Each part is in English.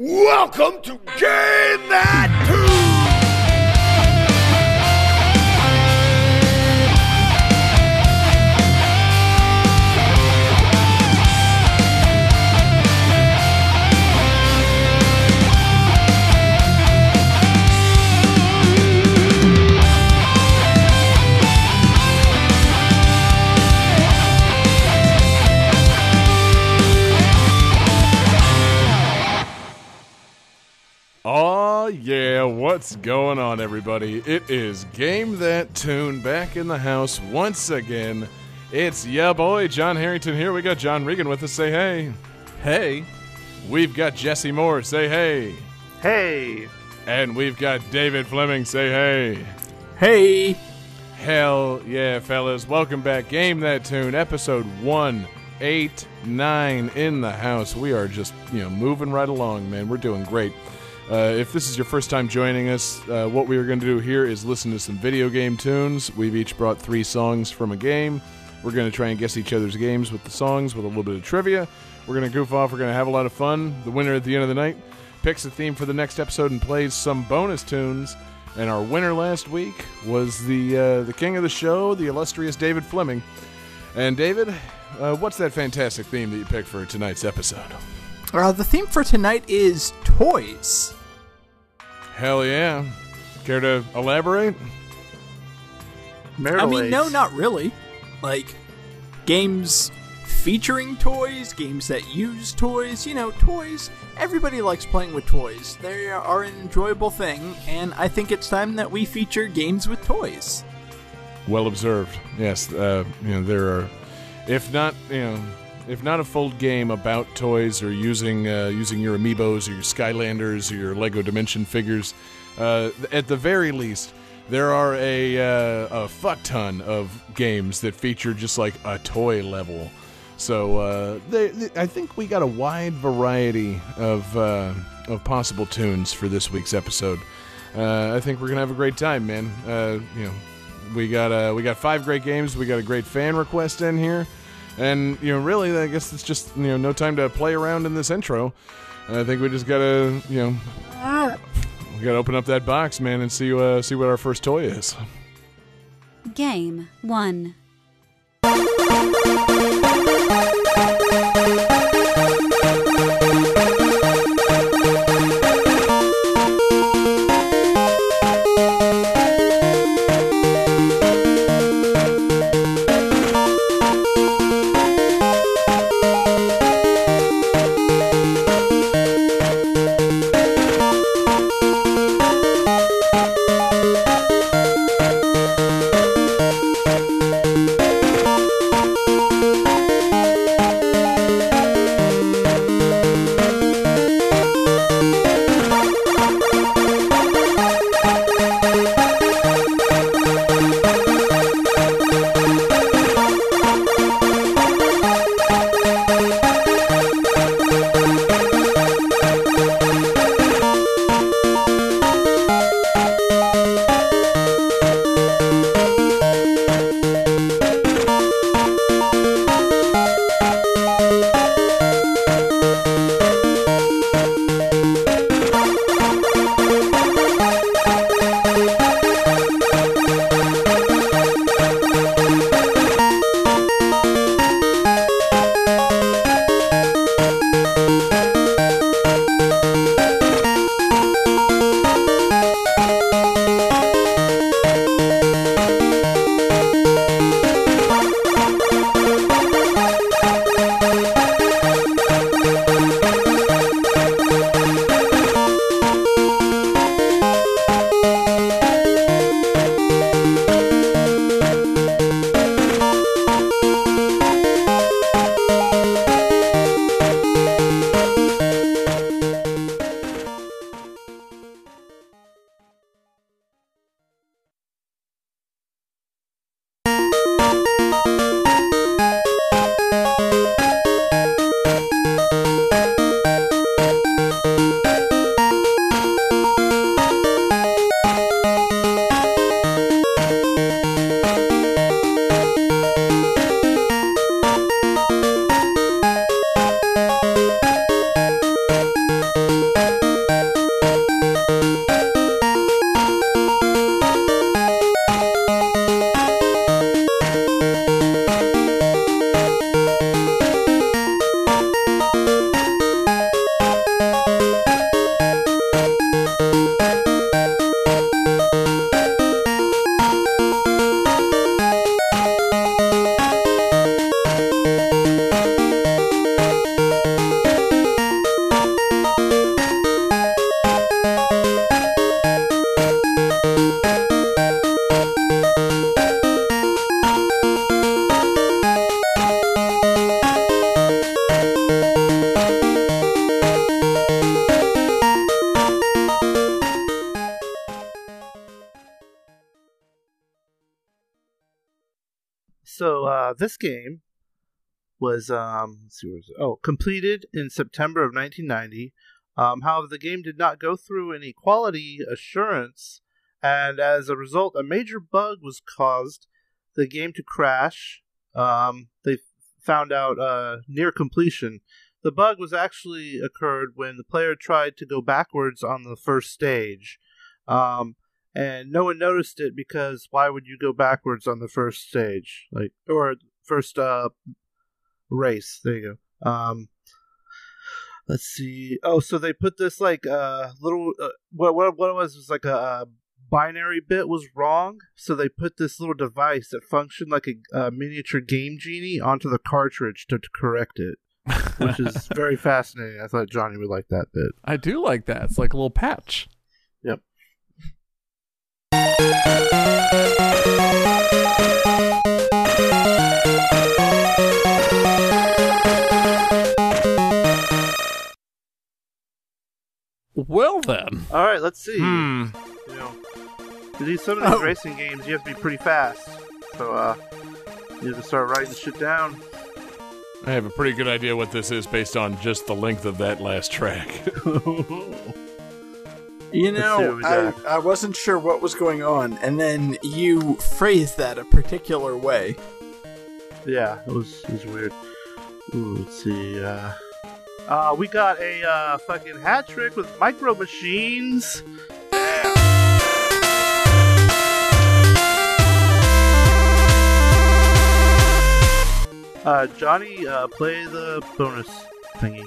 Welcome to Game That! Yeah, what's going on, everybody? It is Game That Tune back in the house once again. It's yeah, boy, John Harrington here. We got John Regan with us. Say hey. Hey. We've got Jesse Moore. Say hey. Hey. And we've got David Fleming. Say hey. Hey. Hell yeah, fellas. Welcome back. Game That Tune, episode 189 in the house. We are just, you know, moving right along, man. We're doing great. Uh, if this is your first time joining us, uh, what we are going to do here is listen to some video game tunes. We've each brought three songs from a game. We're going to try and guess each other's games with the songs with a little bit of trivia. We're going to goof off. We're going to have a lot of fun. The winner at the end of the night picks a theme for the next episode and plays some bonus tunes. And our winner last week was the uh, the king of the show, the illustrious David Fleming. And David, uh, what's that fantastic theme that you picked for tonight's episode? Uh, the theme for tonight is toys. Hell yeah! Care to elaborate? I mean, no, not really. Like, games featuring toys, games that use toys, you know, toys. Everybody likes playing with toys. They are an enjoyable thing, and I think it's time that we feature games with toys. Well observed. Yes, uh, you know there are, if not you know, if not a full game about toys or using uh, using your amiibos or your Skylanders or your Lego Dimension figures, uh, at the very least, there are a uh, a fuck ton of games that feature just like a toy level. So uh, they, they- I think we got a wide variety of uh, of possible tunes for this week's episode. Uh, I think we're gonna have a great time, man. You know, we got we got five great games. We got a great fan request in here, and you know, really, I guess it's just you know no time to play around in this intro. And I think we just gotta you know we gotta open up that box, man, and see uh, see what our first toy is. Game 1. Game was um, let's see, where is it? Oh, completed in September of 1990. Um, however, the game did not go through any quality assurance, and as a result, a major bug was caused the game to crash. Um, they found out uh, near completion. The bug was actually occurred when the player tried to go backwards on the first stage. Um, and no one noticed it because why would you go backwards on the first stage like or first uh race. There you go. Um let's see. Oh so they put this like uh little uh, what what what it was was like a, a binary bit was wrong. So they put this little device that functioned like a, a miniature game genie onto the cartridge to, to correct it which is very fascinating. I thought johnny would like that bit. I do like that. It's like a little patch. yep all right let's see Hmm. you know, to do some of these Oh. racing games, you have to be pretty fast. So, uh, you have to start writing shit down. I have a pretty good idea what this is based on just the length of that last track. You know, I. I wasn't sure what was going on, and then you phrased that a particular way. yeah, it was it was weird. Ooh, let's see. Uh, uh, we got a uh, fucking hat trick with micro machines. Uh, Johnny, uh, play the bonus thingy.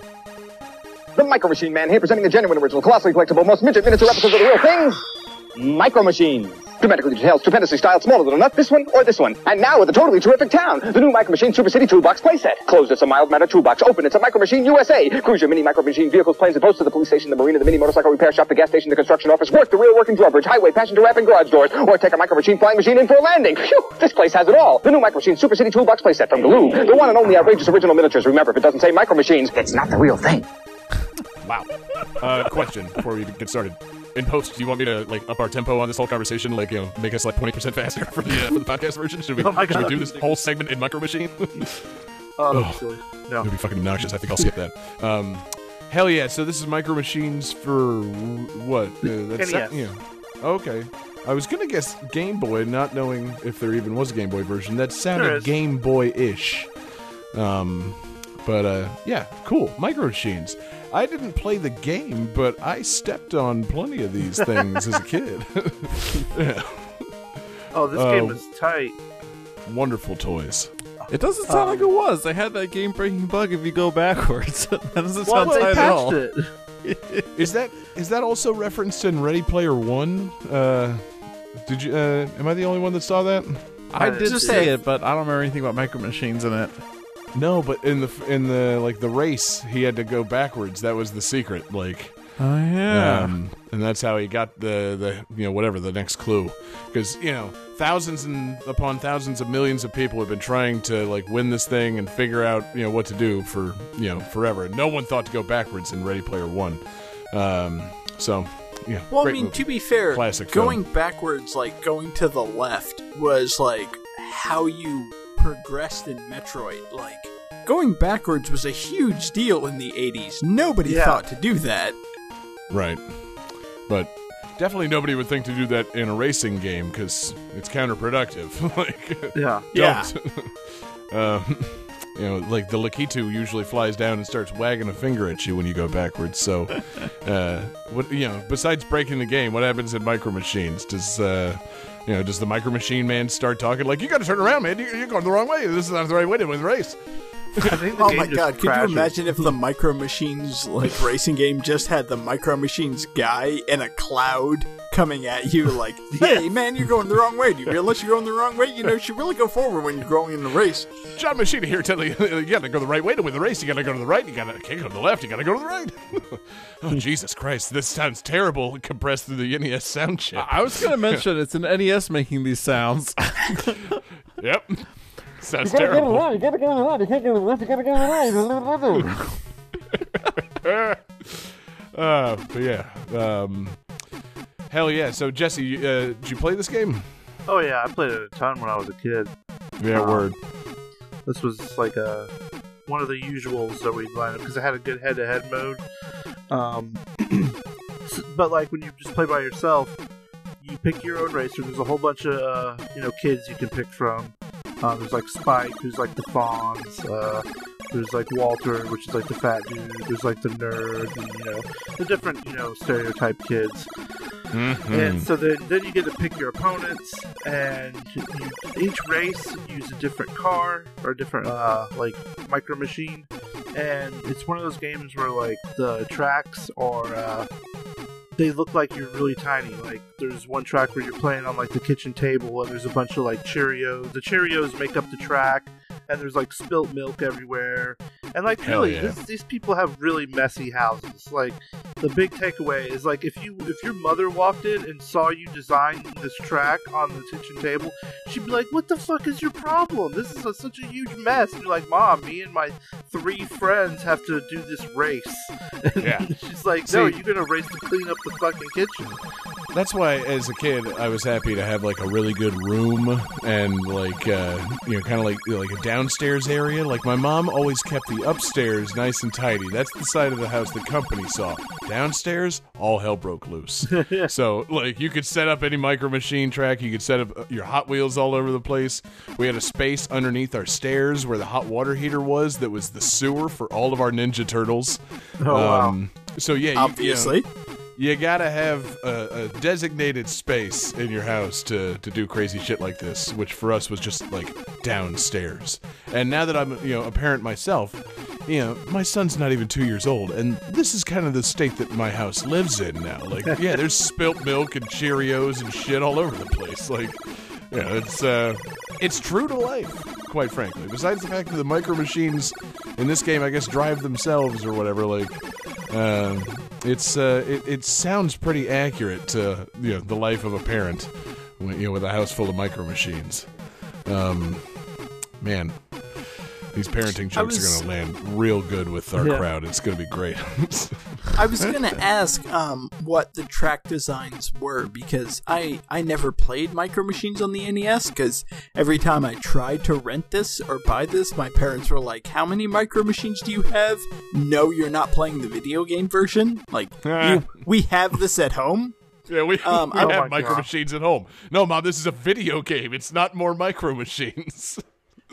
The Micro Machine Man here presenting the genuine original, colossally collectible, most midget miniature replicas of the real things. Micro Machines. Dramatically detailed, stupendously styled, smaller than a nut, this one or this one. And now with a totally terrific town, the new Micro Machine Super City Toolbox playset. Closed, it's a mild matter toolbox. Open, it's a Micro Machine USA. Cruise your mini Micro Machine vehicles, planes, and boats to the police station, the marina, the mini motorcycle repair shop, the gas station, the construction office, work, the real working drawbridge, highway, passenger ramp, and garage doors. Or take a Micro Machine flying machine in for a landing. Phew, this place has it all. The new Micro Machine Super City Toolbox playset from Galoob. The one and only outrageous original miniatures. Remember, if it doesn't say Micro Machines, it's not the real thing. Wow. Uh, question before we get started. In post, do you want me to like up our tempo on this whole conversation? Like, you know, make us like twenty percent faster for the uh, for the podcast version? Should we, Oh should we do this whole segment in Micro Machine? Oh, Oh. No. It'd be fucking obnoxious. I think I'll skip that. Um, hell yeah! So this is Micro Machines for what? Uh, that's NES. yeah. Okay. I was gonna guess Game Boy, not knowing if there even was a Game Boy version. That sounded. Game Boy-ish. Um, but uh, yeah, cool. Micro Machines. I didn't play the game, but I stepped on plenty of these things as a kid. yeah. Oh, this Uh, game is tight. Wonderful toys. It doesn't sound Um, like it was. They had that game breaking bug if you go backwards. that doesn't Well, sound they tight at patched all. it. Is that is that also referenced in Ready Player One? Uh, did you? Uh, am I the only one that saw that? I I did just see it, but I don't remember anything about micro machines in it. No, but in the in the like the race, he had to go backwards. That was the secret. Like, Oh yeah. um, and that's how he got the the you know whatever the next clue. Because you know thousands and upon thousands of millions of people have been trying to like win this thing and figure out you know what to do for you know forever. No one thought to go backwards in Ready Player One. Um, so yeah. Well, I mean, movie. to be fair, Classic going backwards, like going to the left, was like how you progressed in Metroid. Like going backwards was a huge deal in the '80s. Nobody Yeah. thought to do that. Right. But definitely nobody would think to do that in a racing game because it's counterproductive. like, Yeah. Yeah. don't. um, you know, like the Lakitu usually flies down and starts wagging a finger at you when you go backwards. So, uh, what you know, besides breaking the game, what happens in Micro Machines? Does uh, you know, does the Micro Machine man start talking like, "You got to turn around, man. You- You're going the wrong way. This is not the right way to win the race." The Oh my just god, could you imagine if the Micro Machines like racing game just had the Micro Machines guy in a cloud coming at you like, "Hey man, you're going the wrong way. Do you realize you're going the wrong way? You know, you should really go forward when you're going in the race." John Machina here telling you you gotta go the right way to win the race. You gotta go to the right. You gotta can't go to the left. You gotta go to the right. oh Jesus Christ! This sounds terrible compressed through the NES sound chip. I was gonna mention it's an NES making these sounds. yep, sounds terrible. you gotta terrible. Uh, but yeah, um, hell yeah. So Jesse, uh, did you play this game? Oh yeah, I played it a ton when I was a kid. Yeah, Uh, word. This was like a one of the usuals that we'd line up because it had a good head-to-head mode. Um, but like when you just play by yourself, you pick your own racer. There's a whole bunch of uh, you know kids you can pick from. Uh, there's like Spike, who's like the Fonz. Uh, there's like Walter, which is like the fat dude. There's like the nerd, and you know the different you know stereotype kids. Mhm. And so then, then you get to pick your opponents, and you, each race you use a different car or a different uh, like micro machine, and it's one of those games where like the tracks are uh, they look like you're really tiny. Like there's one track where you're playing on like the kitchen table, and there's a bunch of like Cheerios. The Cheerios make up the track, and there's like spilt milk everywhere. And like Hell really, yeah. this, these people have really messy houses. Like the big takeaway is like if you if your mother walked in and saw you design this track on the kitchen table, she'd be like, "What the fuck is your problem? This is a, such a huge mess." And you're like, "Mom, me and my three friends have to do this race." And Yeah. she's like, "No, See- you're gonna race to clean up the fucking kitchen." That's why, as a kid, I was happy to have like a really good room and like uh, you know, kind of like like a downstairs area. Like my mom always kept the upstairs nice and tidy. That's the side of the house the company saw. Downstairs, all hell broke loose. so like you could set up any micro machine track. You could set up uh, your Hot Wheels all over the place. We had a space underneath our stairs where the hot water heater was. That was the sewer for all of our Ninja Turtles. Oh wow. Um, so yeah, you- you know, Obviously. You gotta have a, a designated space in your house to, to do crazy shit like this, which for us was just like downstairs. And now that I'm you know a parent myself, you know my son's not even two years old, and this is kind of the state that my house lives in now. Like yeah, there's spilt milk and Cheerios and shit all over the place. Like know, it's uh, it's true to life, quite frankly. Besides the fact that the micro machines in this game, I guess, drive themselves or whatever. Like, um, it's uh, it, it sounds pretty accurate to you know the life of a parent, you know, with a house full of micro machines. Um, man, these parenting jokes was- are going to land real good with our Yeah. crowd. It's going to be great. I was gonna ask um, what the track designs were because I I never played Micro Machines on the NES because every time I tried to rent this or buy this, my parents were like, "How many Micro Machines do you have? No, you're not playing the video game version. Like, you, we have this at home." yeah, we, Um, we oh have my micro God. machines at home. No, mom, this is a video game. It's not more micro machines.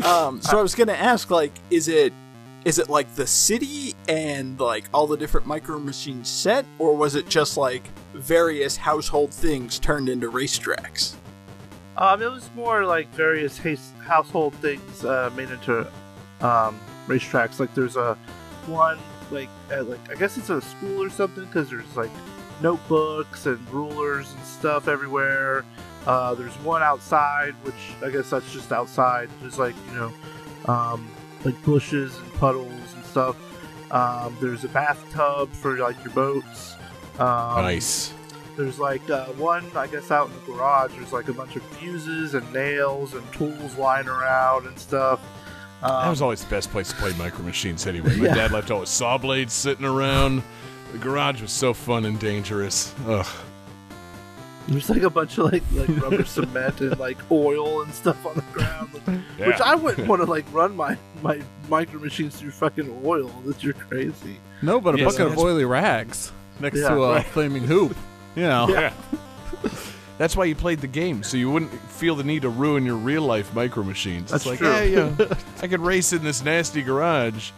Um, so I was gonna ask, like, is it is it like the city and like all the different micro machines set, or was it just like various household things turned into racetracks? Um, it was more like various has- household things uh, made into um, racetracks. Like there's a one like at, like I guess it's a school or something because there's like notebooks and rulers and stuff everywhere. Uh, there's one outside, which I guess that's just outside. There's like you know, um, like bushes and puddles and stuff. Um, there's a bathtub for like your boats. Um, nice. there's like uh, one, I guess, out in the garage. There's like a bunch of fuses and nails and tools lying around and stuff. Um, That was always the best place to play micro machines anyway. My Yeah. dad left all his saw blades sitting around. The garage was so fun and dangerous. Ugh. There's like a bunch of like like rubber cement and like oil and stuff on the ground, which Yeah. I wouldn't want to like run my my micro machines through fucking oil. That you're crazy. No, but a Yes, bucket of oily rags next Yeah, to a right. flaming hoop. You know. Yeah. That's why you played the game, so you wouldn't feel the need to ruin your real life micro machines. That's it's like, true. yeah, yeah, I could race in this nasty garage,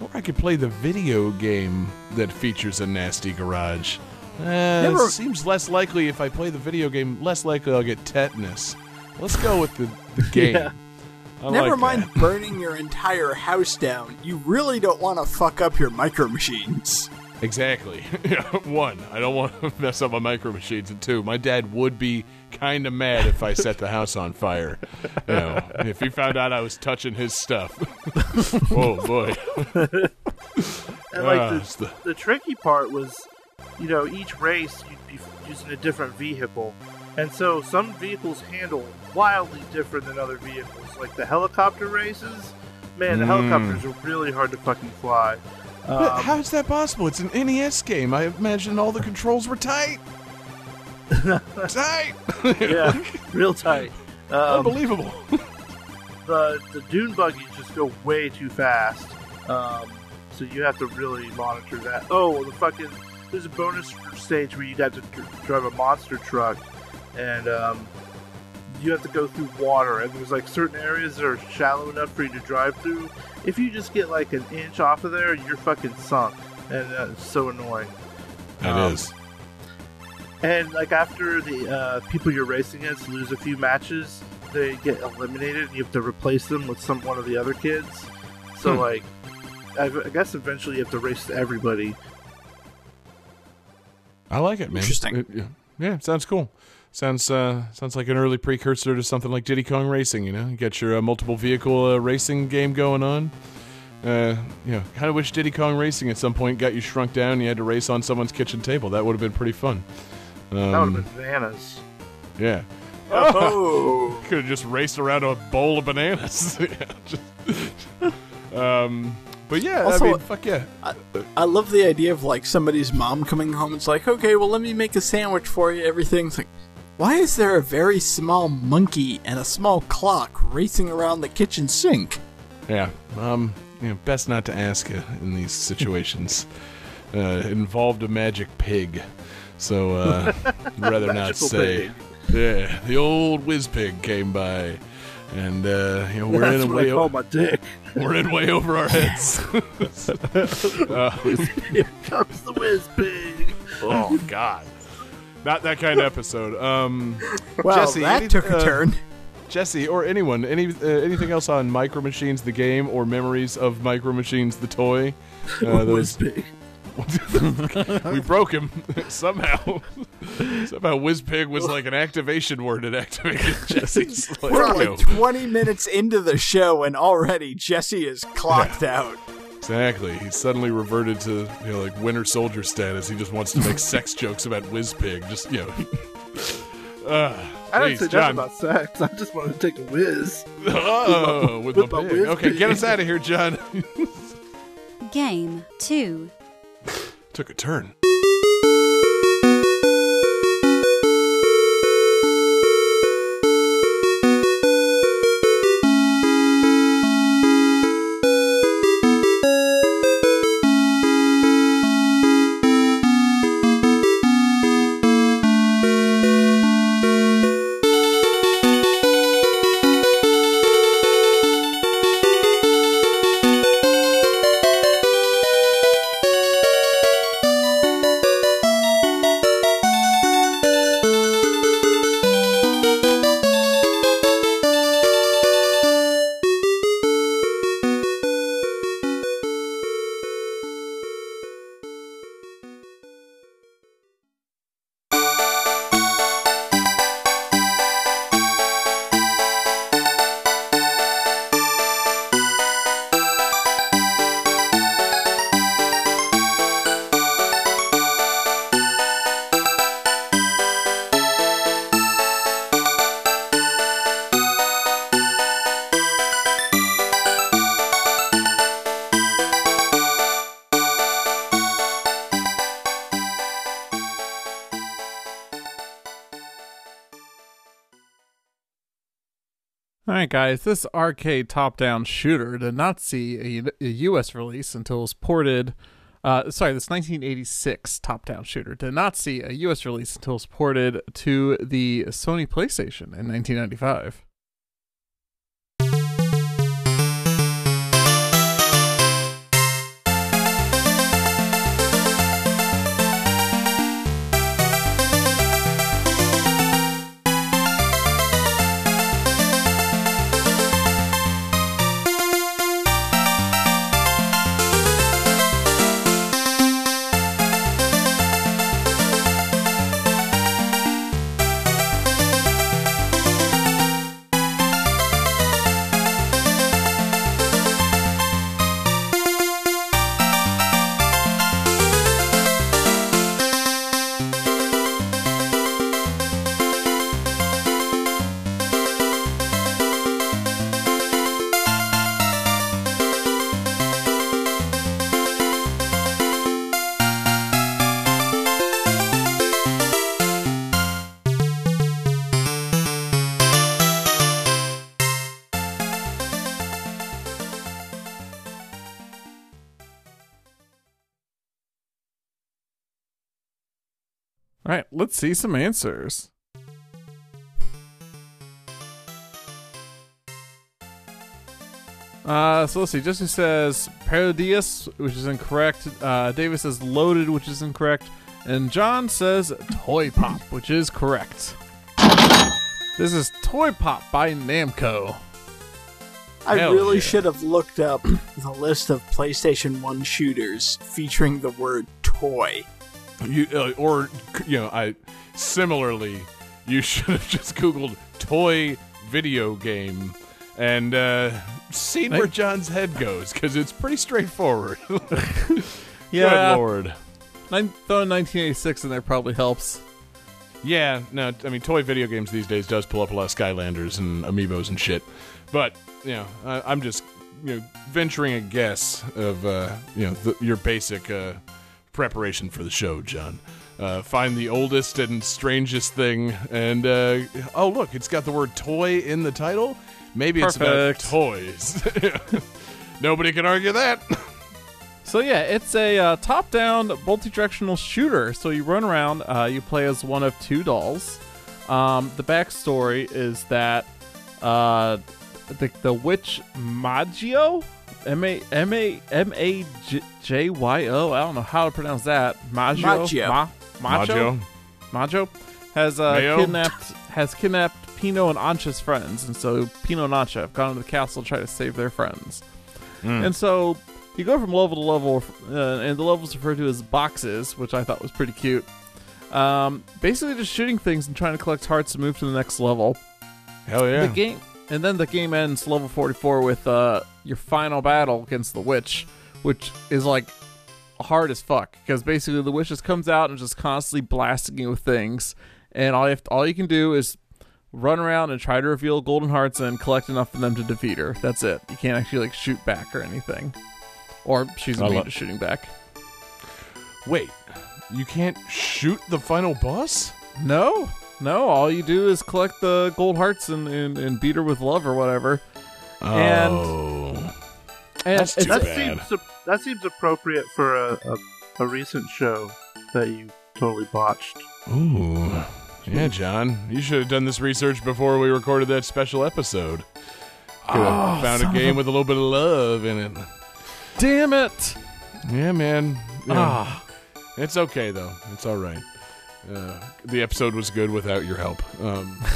or I could play the video game that features a nasty garage. Uh, Never- seems less likely if I play the video game. Less likely I'll get tetanus. Let's go with the, the game. Yeah. I Never like mind that. burning your entire house down. You really don't want to fuck up your micro machines. Exactly. One, I don't want to mess up my micro machines, and two, my dad would be kind of mad if I set the house on fire. You know, if he found out I was touching his stuff. oh boy. And like the, the- the tricky part was, you know, each race you'd be using a different vehicle, and so some vehicles handle wildly different than other vehicles. Like the helicopter races, man, the Mm. helicopters are really hard to fucking fly. But Um, how is that possible? It's an NES game. I imagine all the controls were tight. tight. yeah, real tight. Um, Unbelievable. the the dune buggies just go way too fast. Um, so you have to really monitor that. Oh, the fucking there's a bonus stage where you got to dr- drive a monster truck, and um, you have to go through water. And there's like certain areas that are shallow enough for you to drive through. If you just get like an inch off of there, you're fucking sunk, and that's so annoying. That is. Um, And like after the uh, people you're racing against lose a few matches, they get eliminated, and you have to replace them with some one of the other kids. So Hmm. like, I, I guess eventually you have to race everybody. I like it, man. Interesting. It- yeah, yeah, sounds cool. Sounds uh, sounds like an early precursor to something like Diddy Kong Racing. You know, you got your uh, multiple vehicle uh, racing game going on. Uh, you know, kind of wish Diddy Kong Racing at some point got you shrunk down. and You had to race on someone's kitchen table. That would have been pretty fun. Um, That would have been bananas. Yeah. Oh, Could have just raced around a bowl of bananas. Yeah, just- um, but yeah, Also- I mean, fuck yeah. I love the idea of like somebody's mom coming home. And it's like, okay, well, let me make a sandwich for you. Everything's like, why is there a very small monkey and a small clock racing around the kitchen sink? Yeah, um, you know, best not to ask uh, in these situations. uh, involved a magic pig, so uh, rather not say. pig. Yeah, the old whiz pig came by, and uh, you know we're That's in what I way call o- my dick. we're in way over our heads. uh, Here comes the whiz pig. oh God, not that kind of episode. Um, Well, Jesse, that any- took a uh, turn. Jesse or anyone, any uh, anything else on Micro Machines the game or memories of Micro Machines the toy? Uh, whiz pig. we broke him somehow. somehow, Whizpig was like an activation word. It activated Jesse's. Like, We're you know, like 20 minutes into the show, and already Jesse is clocked out. exactly. He suddenly reverted to you know like Winter Soldier status. He just wants to make sex jokes about Whizpig. Just you know. Uh, I didn't say John. nothing about sex. I just wanted to take a whiz. Oh, with, with my my pig. Okay, get us out of here, John. Game 2. Took a turn. Guys, this arcade top-down shooter did not see a U.S. release until it was ported. Uh, sorry, this 1986 top-down shooter did not see a U.S. release until it was ported to the Sony PlayStation in 1995. Let's see some answers. Uh, so let's see. Jesse says Parodius, which is incorrect. Uh, Davis says Loaded, which is incorrect. And John says Toy Pop, which is correct. This is Toy Pop by Namco. I Hell really yeah. should have looked up the list of PlayStation 1 shooters featuring the word toy. You uh, or you know, I similarly, you should have just googled toy video game and uh, seen where John's head goes because it's pretty straightforward. Good lord. Nin- throwing 1986 in there probably helps. Yeah, no, I mean, toy video games these days does pull up a lot of Skylanders and amiibos and shit. But, you know, I, I'm just, you know, venturing a guess of, uh, you know, the, your basic uh, preparation for the show, John. Uh, find the oldest and strangest thing, and, uh, oh, look, it's got the word toy in the title. Maybe it's about toys. Nobody can argue that. So yeah, it's a uh, top-down multi-directional shooter. So you run around, uh, you play as one of two dolls. Um, the backstory is that uh, the the witch Maggio, M A M A M A J- J Y O. I don't know how to pronounce that. Maggio, Maggio. Ma- Maggio, Maggio. Maggio has uh, Mayo. kidnapped has kidnapped Pino and Ancha's friends, and so Pino and Ancha have gone to the castle to try to save their friends. And so you go from level to level, uh, and the levels referred to as boxes, which I thought was pretty cute. Um, basically, just shooting things and trying to collect hearts to move to the next level. Hell yeah. The game, and then the game ends level forty-four with uh, your final battle against the witch, which is like hard as fuck because basically the witch just comes out and just constantly blasting you with things, and all you have all you can do is run around and try to reveal golden hearts and collect enough of them to defeat her. That's it. You can't actually like shoot back or anything, or she's immune lo- to shooting back. Wait, you can't shoot the final boss? No, no. All you do is collect the gold hearts and, and, and beat her with love or whatever. And- oh. And That's too That bad. seems that seems appropriate for a, a a recent show that you totally botched. Ooh. Yeah, John. You should have done this research before we recorded that special episode. Could have found a game with a little bit of love in it. damn it. Yeah, man. Yeah. Ah. It's okay, though. It's all right. Uh, the episode was good without your help. Um,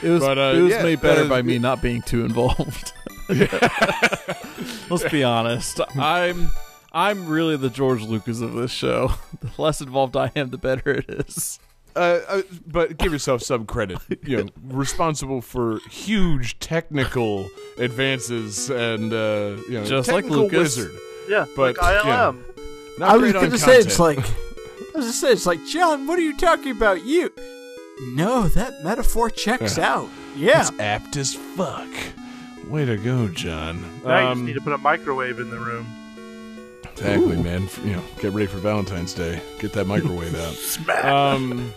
It was But, uh, it was yeah, made better uh, by me not being too involved. Let's be honest. I'm I'm really the George Lucas of this show. The less involved I am, the better it is. uh, uh, but give yourself some credit. You know, responsible for huge technical advances and uh, you know, Just like technical Lucas. wizard. Yeah, But, like yeah. ILM. Not I was great on gonna say it's like I was gonna it's like John. What are you talking about? You? No, that metaphor checks out. Yeah. It's apt as fuck. Way to go, John. Now you Um, just need to put a microwave in the room. Exactly, man. You know, get ready for Valentine's Day. Get that microwave out. Um,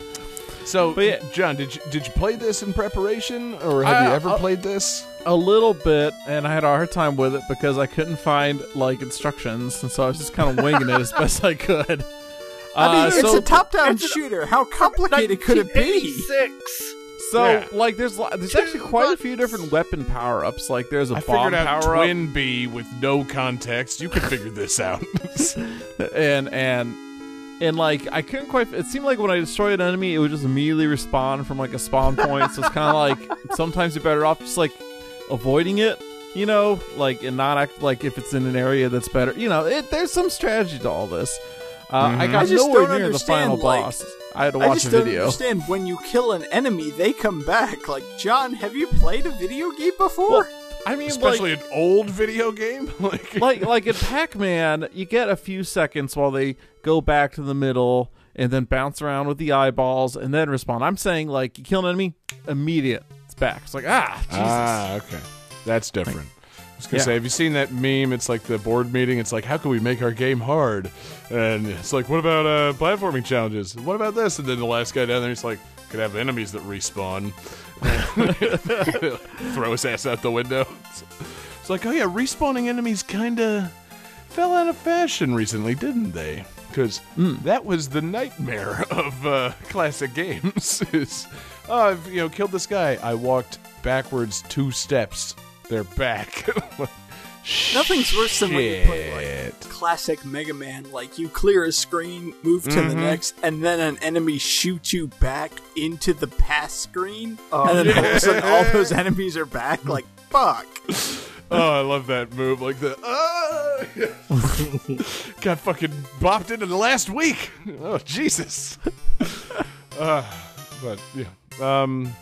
so, But yeah- John, did you did you play this in preparation, or have you ever I- played this? A little bit, and I had a hard time with it because I couldn't find like instructions, and so I was just kind of winging it as best I could. I mean, Uh, it's so, a top-down it's shooter. How complicated could it be? Six. so Yeah. like there's li- there's actually quite a few different weapon power ups. Like there's a I bomb figured out power up. TwinBee with no context. You could figure this out. and and and like I couldn't quite. It seemed like when I destroyed an enemy, it would just immediately respawn from like a spawn point. so it's kind of like sometimes you're better off just like avoiding it, you know, like and not act like if it's in an area that's better. You know, it, there's some strategy to all this. Uh, I Mhm. got I just nowhere don't near the final understand, like- boss. I had to I just a don't video. understand when you kill an enemy, they come back. Like John, have you played a video game before? I mean, Especially like, an old video game. like, like like in Pac-Man, you get a few seconds while they go back to the middle and then bounce around with the eyeballs and then respawn. I'm saying like you kill an enemy, immediate, it's back. It's like ah, Jesus. ah, okay, that's different. I was gonna Yeah. say, have you seen that meme? It's like the board meeting. It's like, how can we make our game hard? And it's like, what about uh, platforming challenges? What about this? And then the last guy down there, he's like, could have enemies that respawn. Throw his ass out the window. It's, it's like, oh yeah, respawning enemies kind of fell out of fashion recently, didn't they? because that was the nightmare of uh, classic games. is oh, I've you know killed this guy. I walked backwards two steps. They're back. Nothing's worse than when you play like classic Mega Man. Like you clear a screen, move to the next, and then an enemy shoots you back into the past screen, and then all of a sudden all those enemies are back. Like fuck. Oh, I love that move. Like the ah! got fucking bopped into the last week. Oh Jesus. uh, but yeah, um,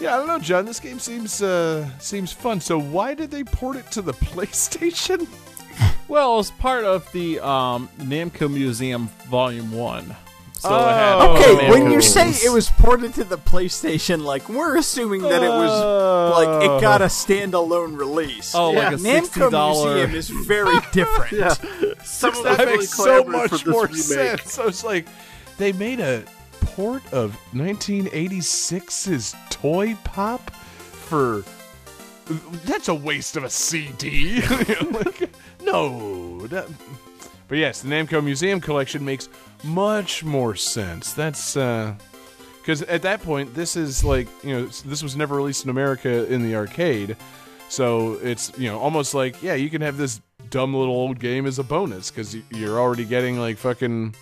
yeah. I don't know, John. This game seems uh, seems fun. So why did they port it to the PlayStation? Well, it was part of the um, Namco Museum Volume One. So Oh. it had Okay, when you say it was ported to the PlayStation, like we're assuming that it was like it got a standalone release. oh, like a Namco sixty dollar. Museum is very different. Yeah. Someone was that makes so much more remake. sense. So it's like they made a port of 1986's Toy Pop for. That's a waste of a CD. Like, no. that- but yes, the Namco Museum collection makes much more sense. That's. uh Because at that point, this is like, you know, this was never released in America in the arcade. So it's, you know, almost like, yeah, you can have this dumb little old game as a bonus because you're already getting like fucking,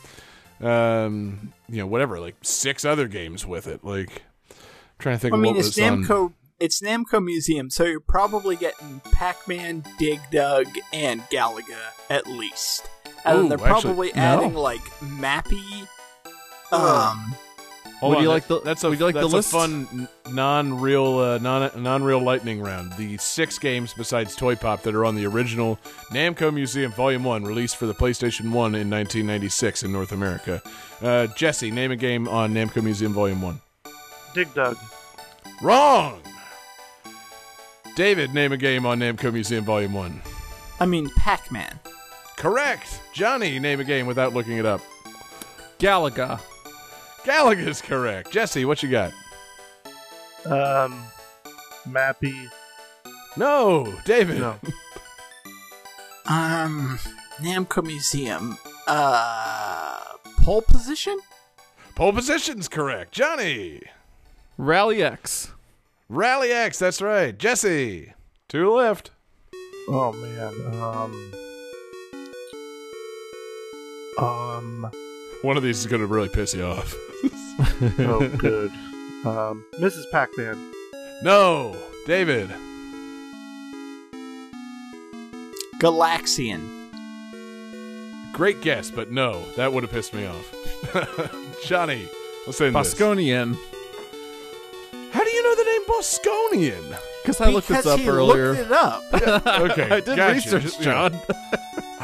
um, you know, whatever, like six other games with it. Like, I'm trying to think I of mean, what it's was on. Namco. It's Namco Museum, so you're probably getting Pac-Man, Dig Dug, and Galaga at least. And Ooh, they're actually, probably no. adding like Mappy. Um, Hold Would on, you like the- That's a would you like the that's list? a fun non-real uh, non non-real lightning round. The six games besides Toy Pop that are on the original Namco Museum Volume One, released for the PlayStation One in 1996 in North America. Uh, Jesse, name a game on Namco Museum Volume One. Dig Dug. Wrong. David, name a game on Namco Museum Volume One. I mean Pac-Man. Correct. Johnny, name a game without looking it up. Galaga. Galaga's correct. Jesse, what you got? Um, Mappy. No, David. No. Um, Namco Museum. Uh, pole position. Pole position's correct. Johnny. Rally X. Rally X, that's right. Jesse. To the left. Oh man. Um. Um. One of these is going to really piss you off. Oh, good. Um. Mrs. Pac-Man. No, David. Galaxian. Great guess, but no, that would have pissed me off. Johnny, let's say this. Bosconian. How do you know the name Bosconian? Because I looked because this up he earlier. looked it up. Okay, I did gotcha. research, Yeah. John.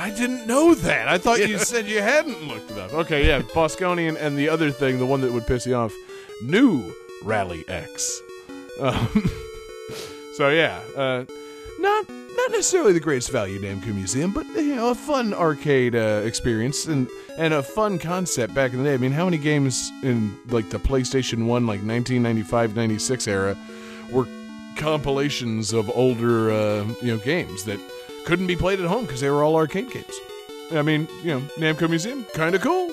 I didn't know that. I thought you said you hadn't looked it up. Okay, yeah, Bosconian, and the other thing, the one that would piss you off, new Rally X. Um, so yeah, uh, not not necessarily the greatest value Namco Museum, but you know, a fun arcade uh, experience and and a fun concept back in the day. I mean, how many games in like the PlayStation One, like 1995, 96 era, were compilations of older uh, you know games that couldn't be played at home because they were all arcade games. I mean, you know, Namco Museum, kind of cool,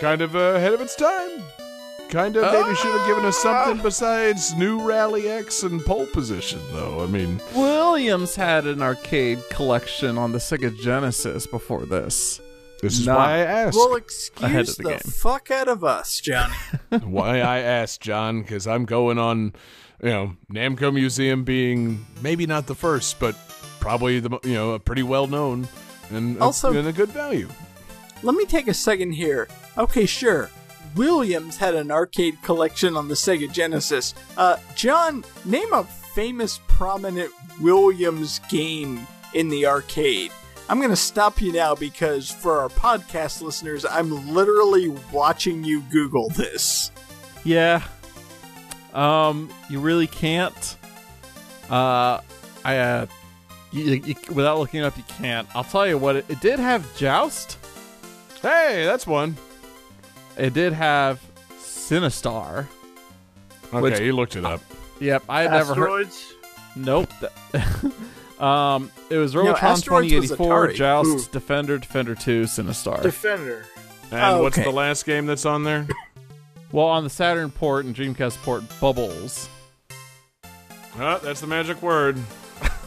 kind of uh, ahead of its time. Kind of maybe should have given us something besides new Rally X and pole position, though. I mean, Williams had an arcade collection on the Sega Genesis before this. this is Not- why I asked. Well, Ahead excuse of the the, game. fuck out of us, Johnny. why I asked John because I'm going on, you know, Namco Museum being maybe not the first, but probably the you know a pretty well known and a, Also- and a good value. Let me take a second here. Okay, sure. Williams had an arcade collection on the Sega Genesis. Uh, John, name a famous, prominent Williams game in the arcade. I'm going to stop you now because for our podcast listeners, I'm literally watching you Google this. Yeah. Um, you really can't. Uh, I uh, you, you, without looking it up, you can't. I'll tell you what. It, it did have Joust. Hey, that's one. It did have Sinistar. Okay, Which- you looked it up. Yep, I had never heard. Asteroids. Nope. um, it was No, Robotron Asteroids was 2084, Atari. Joust, Ooh. Defender, Defender 2, Sinistar. Defender. And what's Okay. the last game that's on there? Well, on the Saturn port and Dreamcast port, Bubbles. Oh, that's the magic word.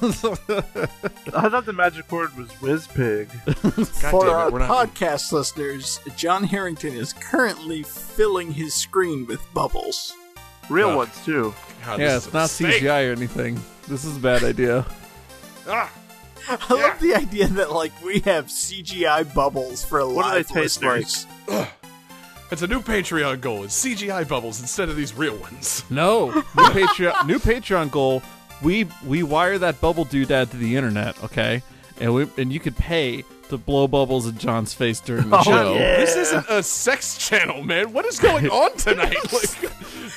I thought the magic word was WizPig. For it, our we're not- podcast listeners, John Harrington is currently filling his screen with bubbles. Real Ugh. ones too. God, yeah, it's not mistake. CGI or anything. This is a bad idea. Ah, I love the idea that like we have CGI bubbles for What do live they taste listeners. it's a new Patreon goal. It's CGI bubbles instead of these real ones. No, new Patreon, new Patreon goal. We we wire that bubble doodad to the internet, okay? And we and you could pay to blow bubbles in John's face during the Oh, show. yeah. This isn't a sex channel, man. What is going on tonight? Like,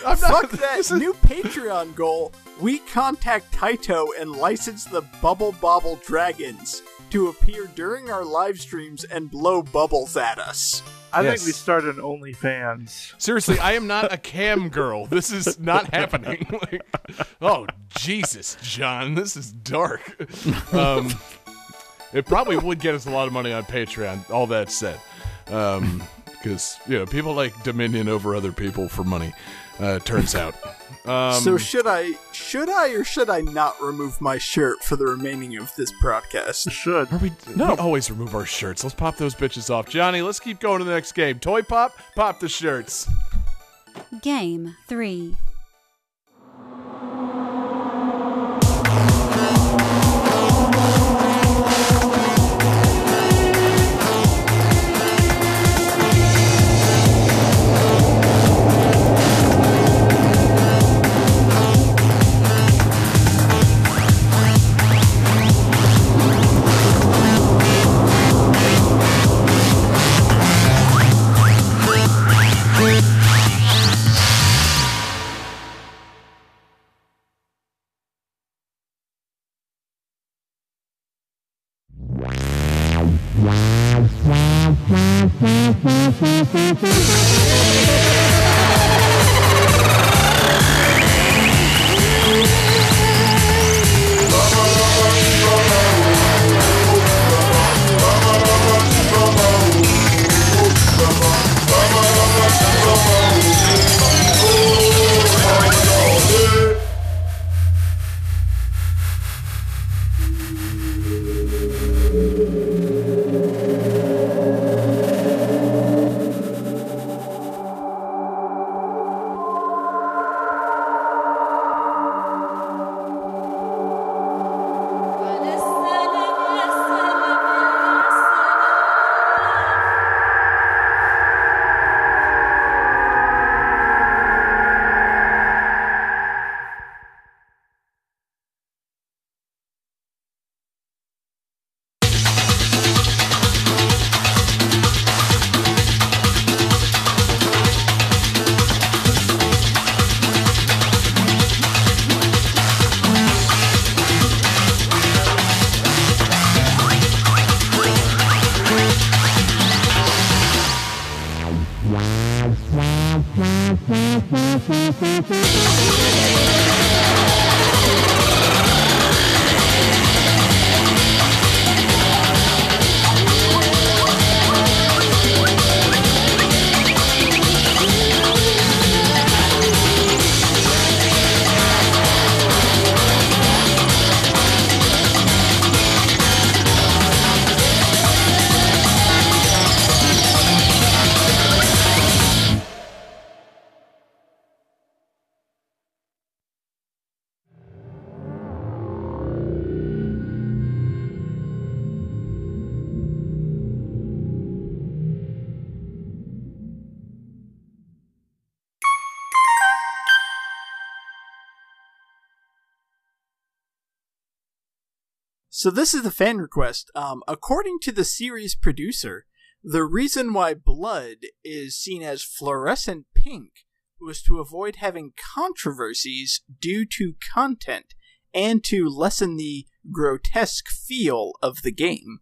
I'm not. Fuck that new Patreon goal. We contact Taito and license the Bubble Bobble Dragons to appear during our live streams and blow bubbles at us. I Yes. think we start an OnlyFans. Seriously, I am not a cam girl. This is not happening. Like, oh Jesus, John, this is dark. Um, it probably would get us a lot of money on Patreon. All that said, because you know people like dominion over other people for money. Uh, turns out. Um, so should I should I or should I not remove my shirt for the remaining of this broadcast? Should. Are we, we always remove our shirts. Let's pop those bitches off. Johnny, let's keep going to the next game. Toy Pop, pop the shirts. Game 3. So this is the fan request. Um, according to the series producer, the reason why blood is seen as fluorescent pink was to avoid having controversies due to content and to lessen the grotesque feel of the game.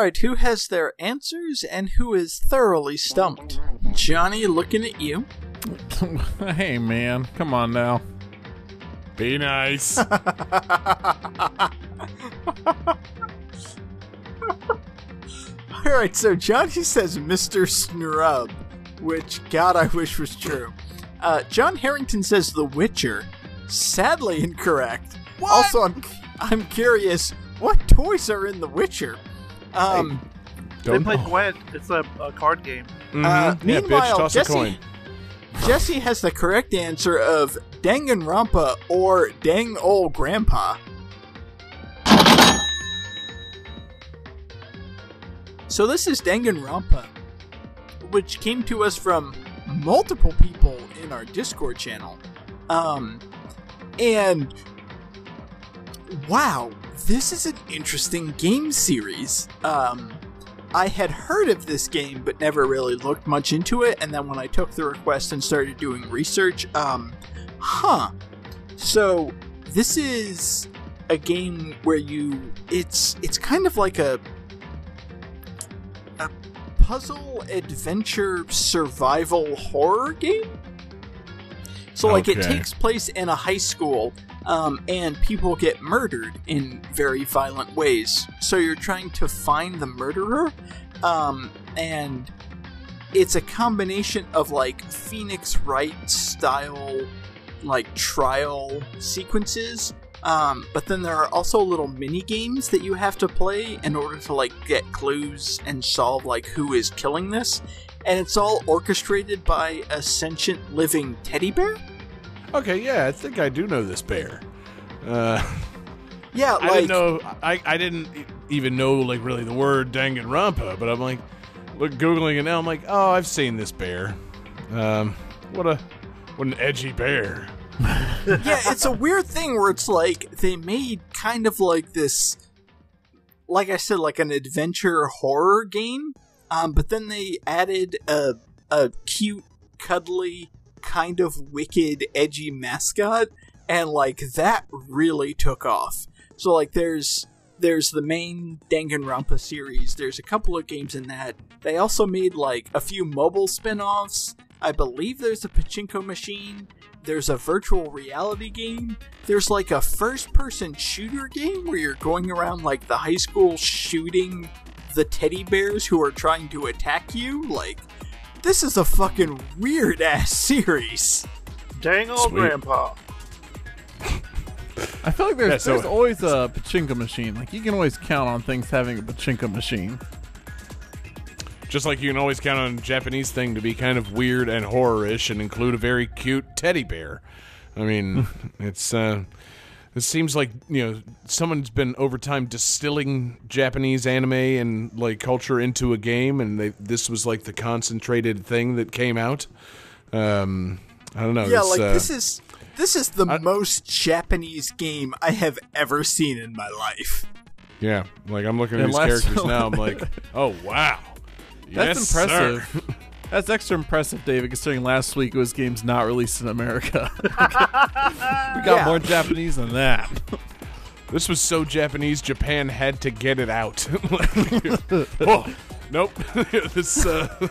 All right, who has their answers and who is thoroughly stumped? Johnny, looking at you. hey, man, come on now. Be nice. All right, so Johnny says Mr. Snrub, which God I wish was true. Uh, John Harrington says The Witcher. Sadly incorrect. What? Also, I'm I'm curious, what toys are in The Witcher? Um, They play know. Gwent. It's a, a card game. uh, Mhm. yeah, meanwhile, bitch, toss Jesse, a coin. Jesse has the correct answer of Danganronpa or Dang Old Grandpa. So this is Danganronpa, which came to us from multiple people in our Discord channel. Um, and wow, this is an interesting game series. Um, I had heard of this game but never really looked much into it, and then when I took the request and started doing research, um, huh. So this is a game where you it's it's kind of like a a puzzle adventure survival horror game. So like it takes place in a high school um, and people get murdered in very violent ways. So you're trying to find the murderer, um, and it's a combination of like Phoenix Wright style, like trial sequences. Um, but then there are also little mini games that you have to play in order to like get clues and solve like who is killing this. And it's all orchestrated by a sentient living teddy bear. Okay, yeah, I think I do know this bear. Uh, Yeah, I didn't know. I, I didn't even know like really the word Danganronpa, but I'm like, look, googling it now. I'm like, oh, I've seen this bear. Um, what a what an edgy bear. yeah, it's a weird thing where it's like they made kind of like this, like I said, like an adventure horror game, um, but then they added a a cute, cuddly, kind of wicked, edgy mascot, and like that really took off. So like, there's there's the main Danganronpa series. There's a couple of games in that. They also made like a few mobile spin-offs. I believe there's a pachinko machine. There's a virtual reality game. There's like a first person shooter game where you're going around like the high school shooting the teddy bears who are trying to attack you. Like, this is a fucking weird ass series. Dang old Sweet. grandpa. I feel like there's, Yeah, so- there's always a pachinko machine. Like you can always count on things having a pachinko machine. Just like you can always count on a Japanese thing to be kind of weird and horror-ish and include a very cute teddy bear. I mean, it's uh, it seems like you know someone's been over time distilling Japanese anime and like culture into a game, and they this was like the concentrated thing that came out. Um, I don't know. yeah, it's, like uh, this is this is the I- most Japanese game I have ever seen in my life. Yeah, like I'm looking at And these last- characters now. I'm like, oh wow, That's Yes, sir. impressive. That's extra impressive, David, considering last week it was games not released in America. we got Yeah. more Japanese than that. This was so Japanese, Japan had to get it out. oh, nope. this. Uh,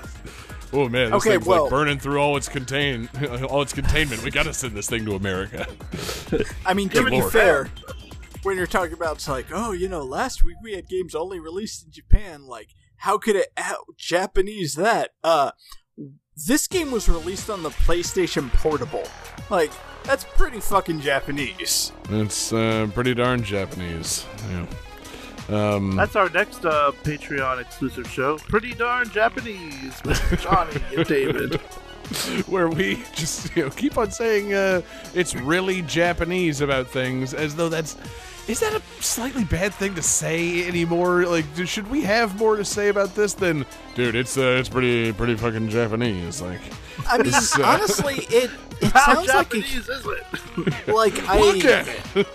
oh man, this Okay, thing's well- like burning through all its contain, all its containment. We got to send this thing to America. I mean, to Good be fair, when you're talking about it's like, oh, you know, last week we had games only released in Japan. Like, how could it out Japanese that? Uh, this game was released on the PlayStation Portable. Like, that's pretty fucking Japanese. It's uh, pretty darn Japanese. Yeah. Um, That's our next uh, Patreon exclusive show. Pretty darn Japanese with Johnny and David. where we just you know keep on saying uh, it's really Japanese about things as though that's is that a slightly bad thing to say anymore? Like, should we have more to say about this than, dude? It's uh, it's pretty pretty fucking Japanese. Like, I mean, uh, honestly, it it sounds like a, Japanese is it? like look at it.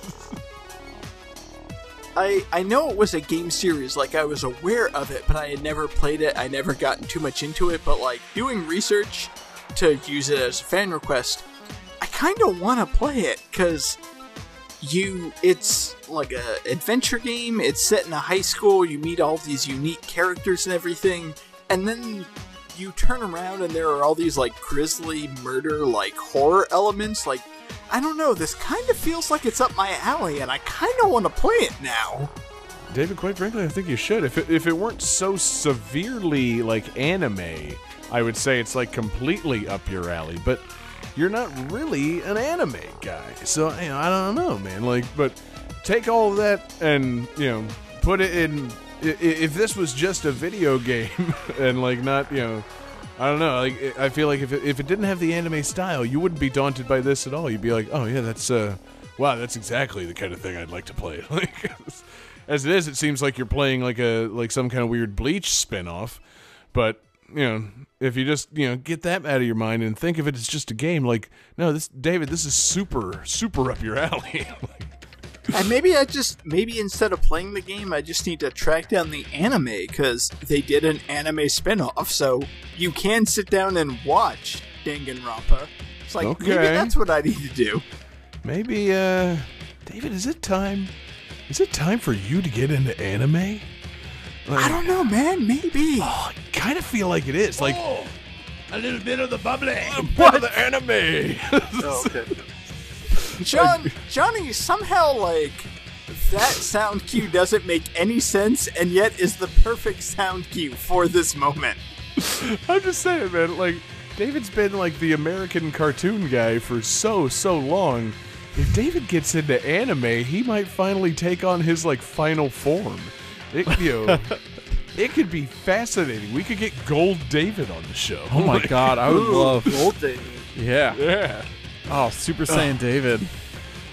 I I know it was a game series, like I was aware of it, but I had never played it. I never gotten too much into it, but like doing research to use it as a fan request, I kind of want to play it because you it's like a adventure game. It's set in a high school. You meet all these unique characters and everything, and then you turn around and there are all these like grisly murder like horror elements. Like I don't know. This kind of feels like it's up my alley, and I kind of want to play it now. David, quite frankly, I think you should. If it, if it weren't so severely like anime, I would say it's like completely up your alley. But you're not really an anime guy, so you know, I don't know, man. Like, but take all of that and you know put it in. If this was just a video game and like not you know. I don't know. Like, I feel like if it, if it didn't have the anime style, you wouldn't be daunted by this at all. You'd be like, "Oh yeah, that's uh, wow, that's exactly the kind of thing I'd like to play." Like, as it is, it seems like you're playing like a like some kind of weird Bleach spinoff. But you know, if you just you know get that out of your mind and think of it as just a game, like no, this David, this is super super up your alley. And maybe I just maybe instead of playing the game, I just need to track down the anime because they did an anime spin-off, so you can sit down and watch Danganronpa. It's like maybe that's what I need to do. Maybe, uh, David, is it time? Is it time for you to get into anime? I don't know, man. Maybe. Oh, I kind of feel like it is. Like oh, A little bit of the bubbly. what the anime? Oh, okay. John, Johnny, somehow like that sound cue doesn't make any sense, and yet is the perfect sound cue for this moment. I'm just saying, man. Like, David's been like the American cartoon guy for so so long. If David gets into anime, he might finally take on his like final form. It, you know, it could be fascinating. We could get Gold David on the show. Oh my Like, god, I would love. Gold David. Yeah. Yeah. Oh, Super Saiyan David.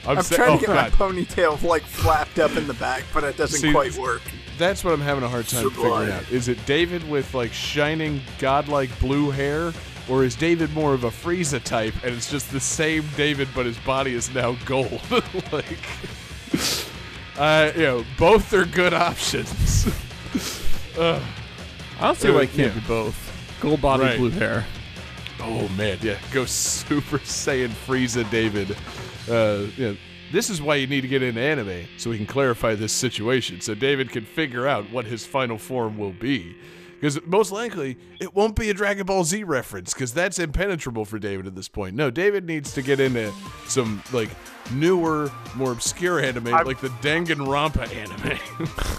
I'm, I'm sa- trying oh, to get God. my ponytail like flapped up in the back, but it doesn't See, quite work. That's what I'm having a hard time Sublime. figuring out. Is it David with like shining godlike blue hair, or is David more of a Frieza type and it's just the same David but his body is now gold? like, uh, you know, both are good options. I don't see Uh, why it can't yeah. be both. Gold body, Right. blue hair. oh man, yeah, go Super Saiyan Frieza David. Uh, yeah. This is why you need to get into anime so we can clarify this situation, so David can figure out what his final form will be. Because most likely it won't be a Dragon Ball Z reference, because that's impenetrable for David at this point. No, David needs to get into some like newer, more obscure anime, I'm- like the Danganronpa anime.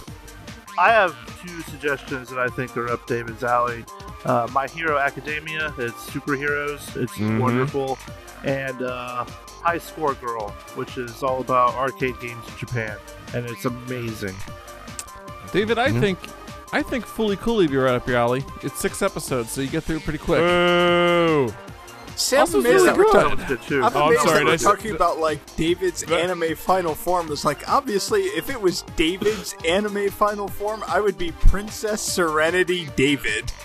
I have two suggestions that I think are up David's alley. Uh, My Hero Academia, it's superheroes, it's Mhm. wonderful, and uh, High Score Girl, which is all about arcade games in Japan, and it's amazing. David, I think I think Fooly Cooly be right up your alley. It's six episodes, so you get through it pretty quick. See, I'm Also amazed really that good. talking. That was too. I'm Oh, I'm sorry, that we're that's- talking about like David's anime final form. It's like obviously, if it was David's anime final form, I would be Princess Serenity David.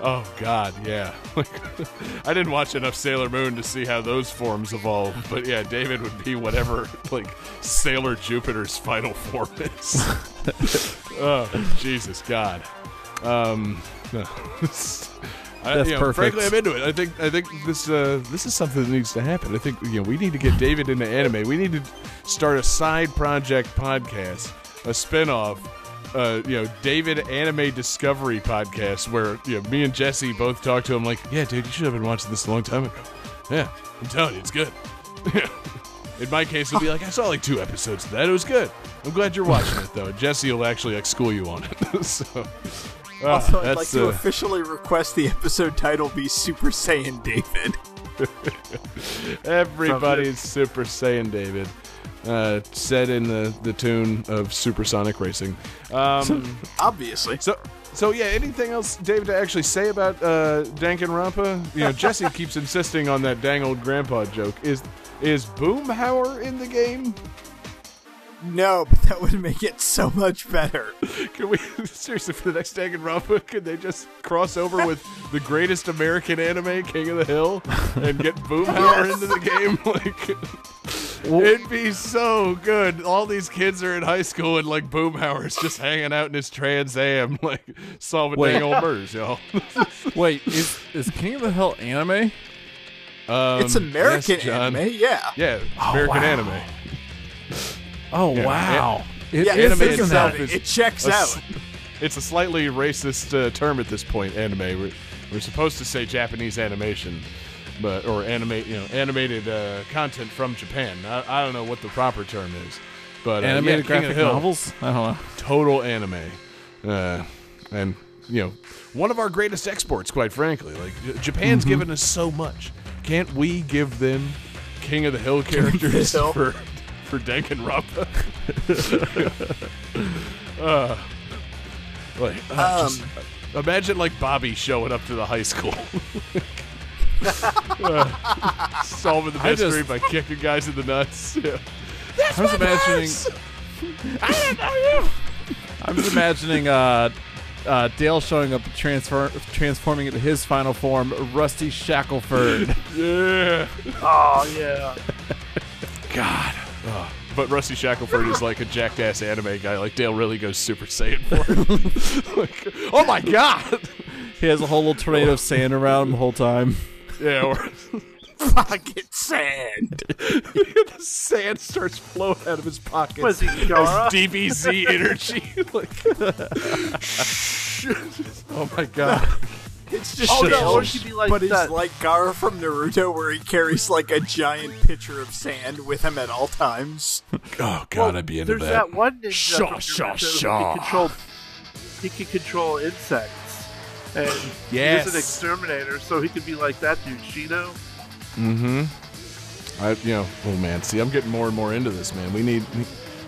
Oh God, yeah. I didn't watch enough Sailor Moon to see how those forms evolve, but yeah, David would be whatever like Sailor Jupiter's final form is. oh Jesus God. Um, no. I, That's you know, perfect. Frankly, I'm into it. I think I think this uh, this is something that needs to happen. I think you know we need to get David into anime. We need to start a side project podcast, a spinoff uh, you know, David Anime Discovery podcast where you know me and Jesse both talk to him like, yeah, dude, you should have been watching this a long time ago. Yeah, I'm telling you, it's good. In my case, it'll be like I saw like two episodes of that. It was good. I'm glad you're watching it though. Jesse will actually like school you on it. so, Also, I'd like to uh, officially request the episode title be Super Saiyan David. Everybody's Super Saiyan David. Uh, set in the, the tune of Supersonic Racing. Um, Obviously. so, so yeah. Anything else, David, to actually say about uh, Danganronpa? You know, Jesse keeps insisting on that dang old grandpa joke. Is is Boomhauer in the game? No, but that would make it so much better. Can we seriously for the next Danganronpa? Could they just cross over with the greatest American anime, King of the Hill, and get Boomhauer into the game? Like, it'd be so good. All these kids are in high school, and like Boomhauer's just hanging out in his Trans Am, like solving Wait. dang old murders, y'all. Wait, is is King of the Hill anime? Um, it's American yes, anime, yeah. Yeah, American wow. anime. Oh Yeah. wow! It yeah, anime it, isn't itself it? is it checks a out. It's a slightly racist uh, term at this point. Anime. We're, we're supposed to say Japanese animation, but or animate you know animated uh, content from Japan. I, I don't know what the proper term is, but uh, Animated yeah, King of graphic the Hill, novels. I don't know. total anime, uh, and you know one of our greatest exports, quite frankly. Like Japan's Mm-hmm. given us so much. Can't we give them King of the Hill characters for for Danganronpa? uh, like, uh, just, imagine like Bobby showing up to the high school. Uh, solving the mystery just- by kicking guys in the nuts. Yeah. I was imagining. I didn't know you. I was imagining uh, uh, Dale showing up, transfer, transforming into his final form, Rusty Shackleford. Yeah. Oh yeah. God. Ugh. But Rusty Shackleford is like a jackass anime guy. Like Dale really goes Super Saiyan for him. like, oh my god. he has a whole little tornado of sand around him the whole time. Yeah. Or Pocket sand. the sand starts flowing out of his pockets. Was he as DBZ energy. like, oh my god. It's just Oh, no, Dale, or he'd be like but that. he's like Gaara from Naruto, where he carries like a giant pitcher of sand with him at all times. Oh god, Well, I'd be into There's that. that, one ninja Shaw, from shaw, Naruto shaw. Who can control. He can control insects. And Yes. he's an exterminator, so he could be like that dude, Shino. Mm-hmm. I, you know, oh man, see, I'm getting more and more into this, man. We need, we,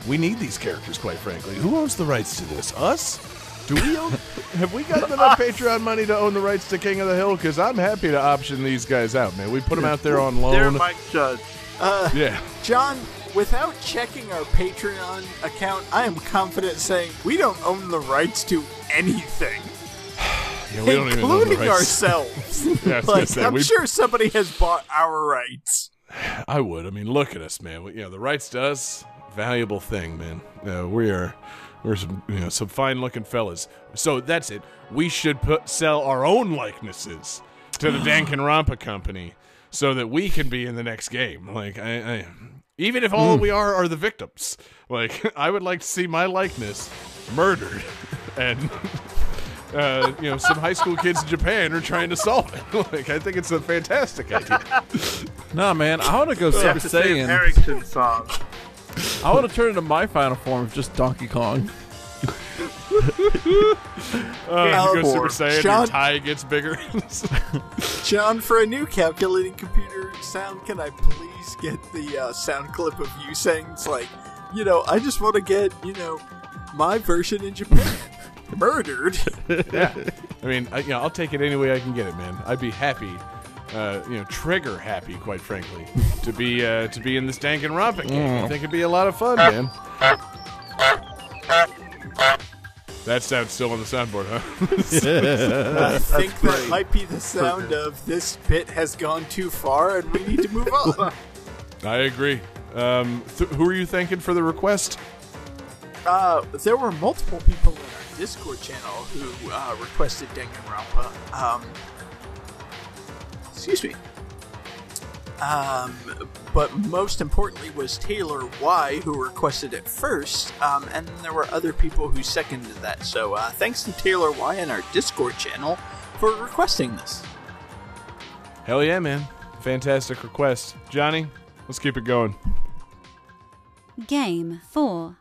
we need these characters, quite frankly. Who owns the rights to this? Us? Do we own? have we got enough Patreon money to own the rights to King of the Hill? Because I'm happy to option these guys out, man. We put them out there on loan. They're. Mike Judge. Uh, yeah. John, without checking our Patreon account, I am confident saying we don't own the rights to anything, yeah, we don't even own the including ourselves. yeah, like, say, I'm we- sure somebody has bought our rights. I would. I mean, look at us, man. We, you know, the rights to us, valuable thing, man. Uh, we are, we're some, you know, some fine-looking fellas. So that's it. We should put sell our own likenesses to the Danganronpa company so that we can be in the next game. Like, I, I even if all we are are the victims. Like, I would like to see my likeness murdered, and. Uh, you know, some high school kids in Japan are trying to solve it. like, I think it's a fantastic idea. No, man, I want to go Super That's Saiyan. Harrington song. I want to turn into my final form of just Donkey Kong. Uh, you go Super Saiyan, Sean- your tie gets bigger. John, for a new calculating computer sound, can I please get the uh, sound clip of you saying it's like, you know, I just want to get, you know, my version in Japan. Murdered. yeah, I mean, I, you know, I'll take it any way I can get it, man. I'd be happy, uh, you know, trigger happy, quite frankly, to be uh, to be in this Danganronpa game. I think it'd be a lot of fun, man. That sound's still on the soundboard, huh? I think that might be the sound of this bit has gone too far and we need to move on. I agree. Um, th- who are you thanking for the request? Uh, there were multiple people in our Discord channel who uh, requested Danganronpa. Um, excuse me. Um, but most importantly was Taylor Y who requested it first, um, and then there were other people who seconded that. So uh, thanks to Taylor Y in our Discord channel for requesting this. Hell yeah, man! Fantastic request, Johnny. Let's keep it going. Game 4.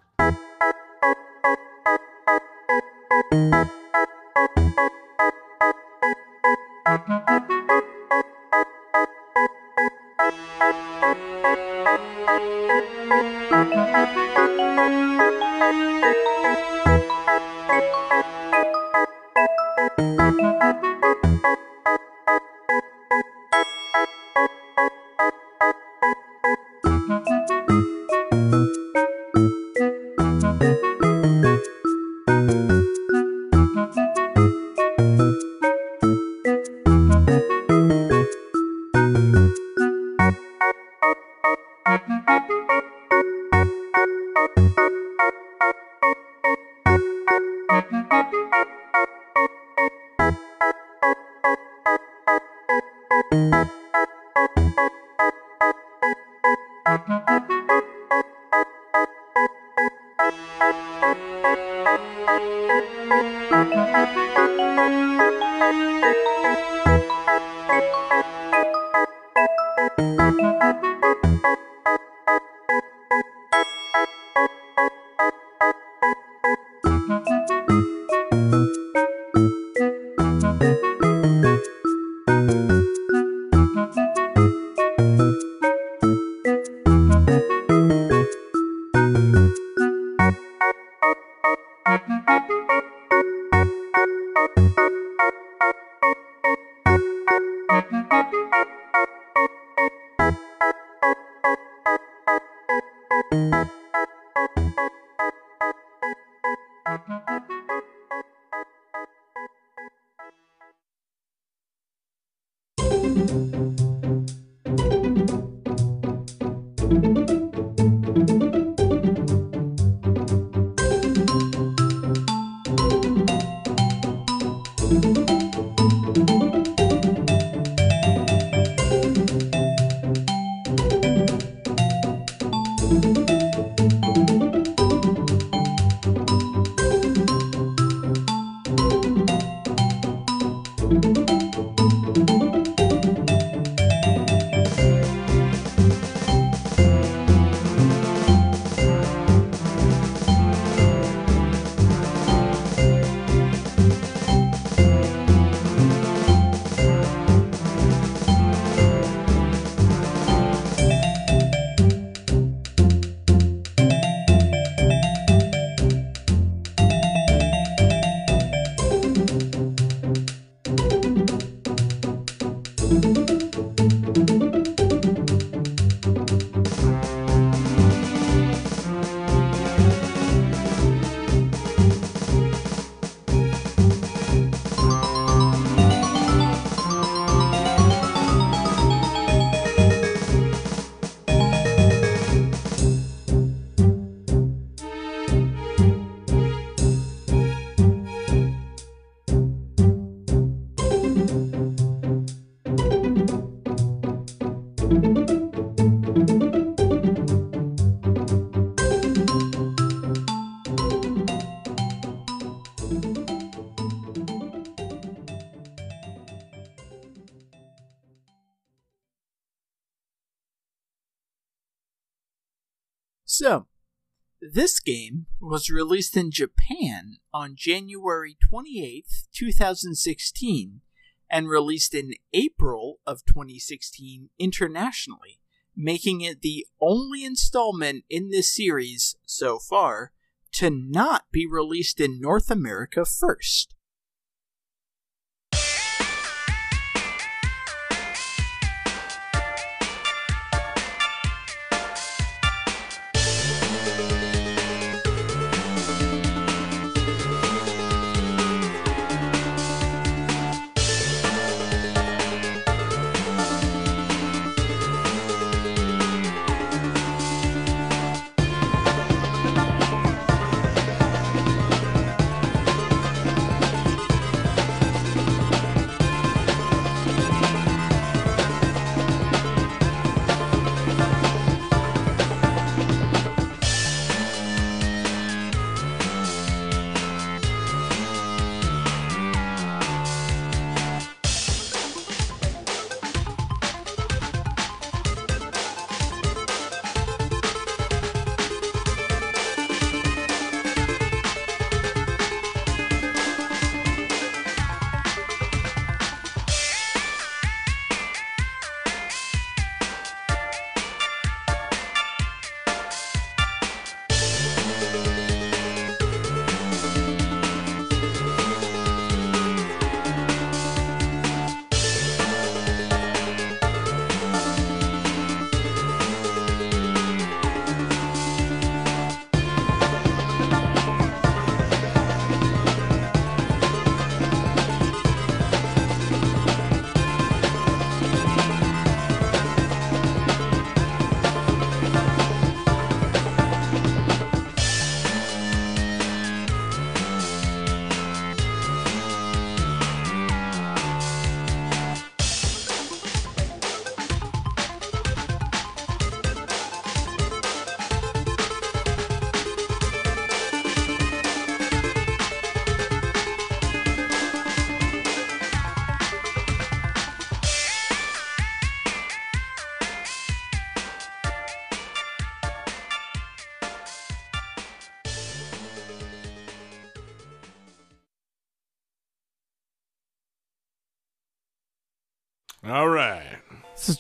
So, this game was released in Japan on January 28th, 2016, and released in April of 2016 internationally, making it the only installment in this series so far to not be released in North America first.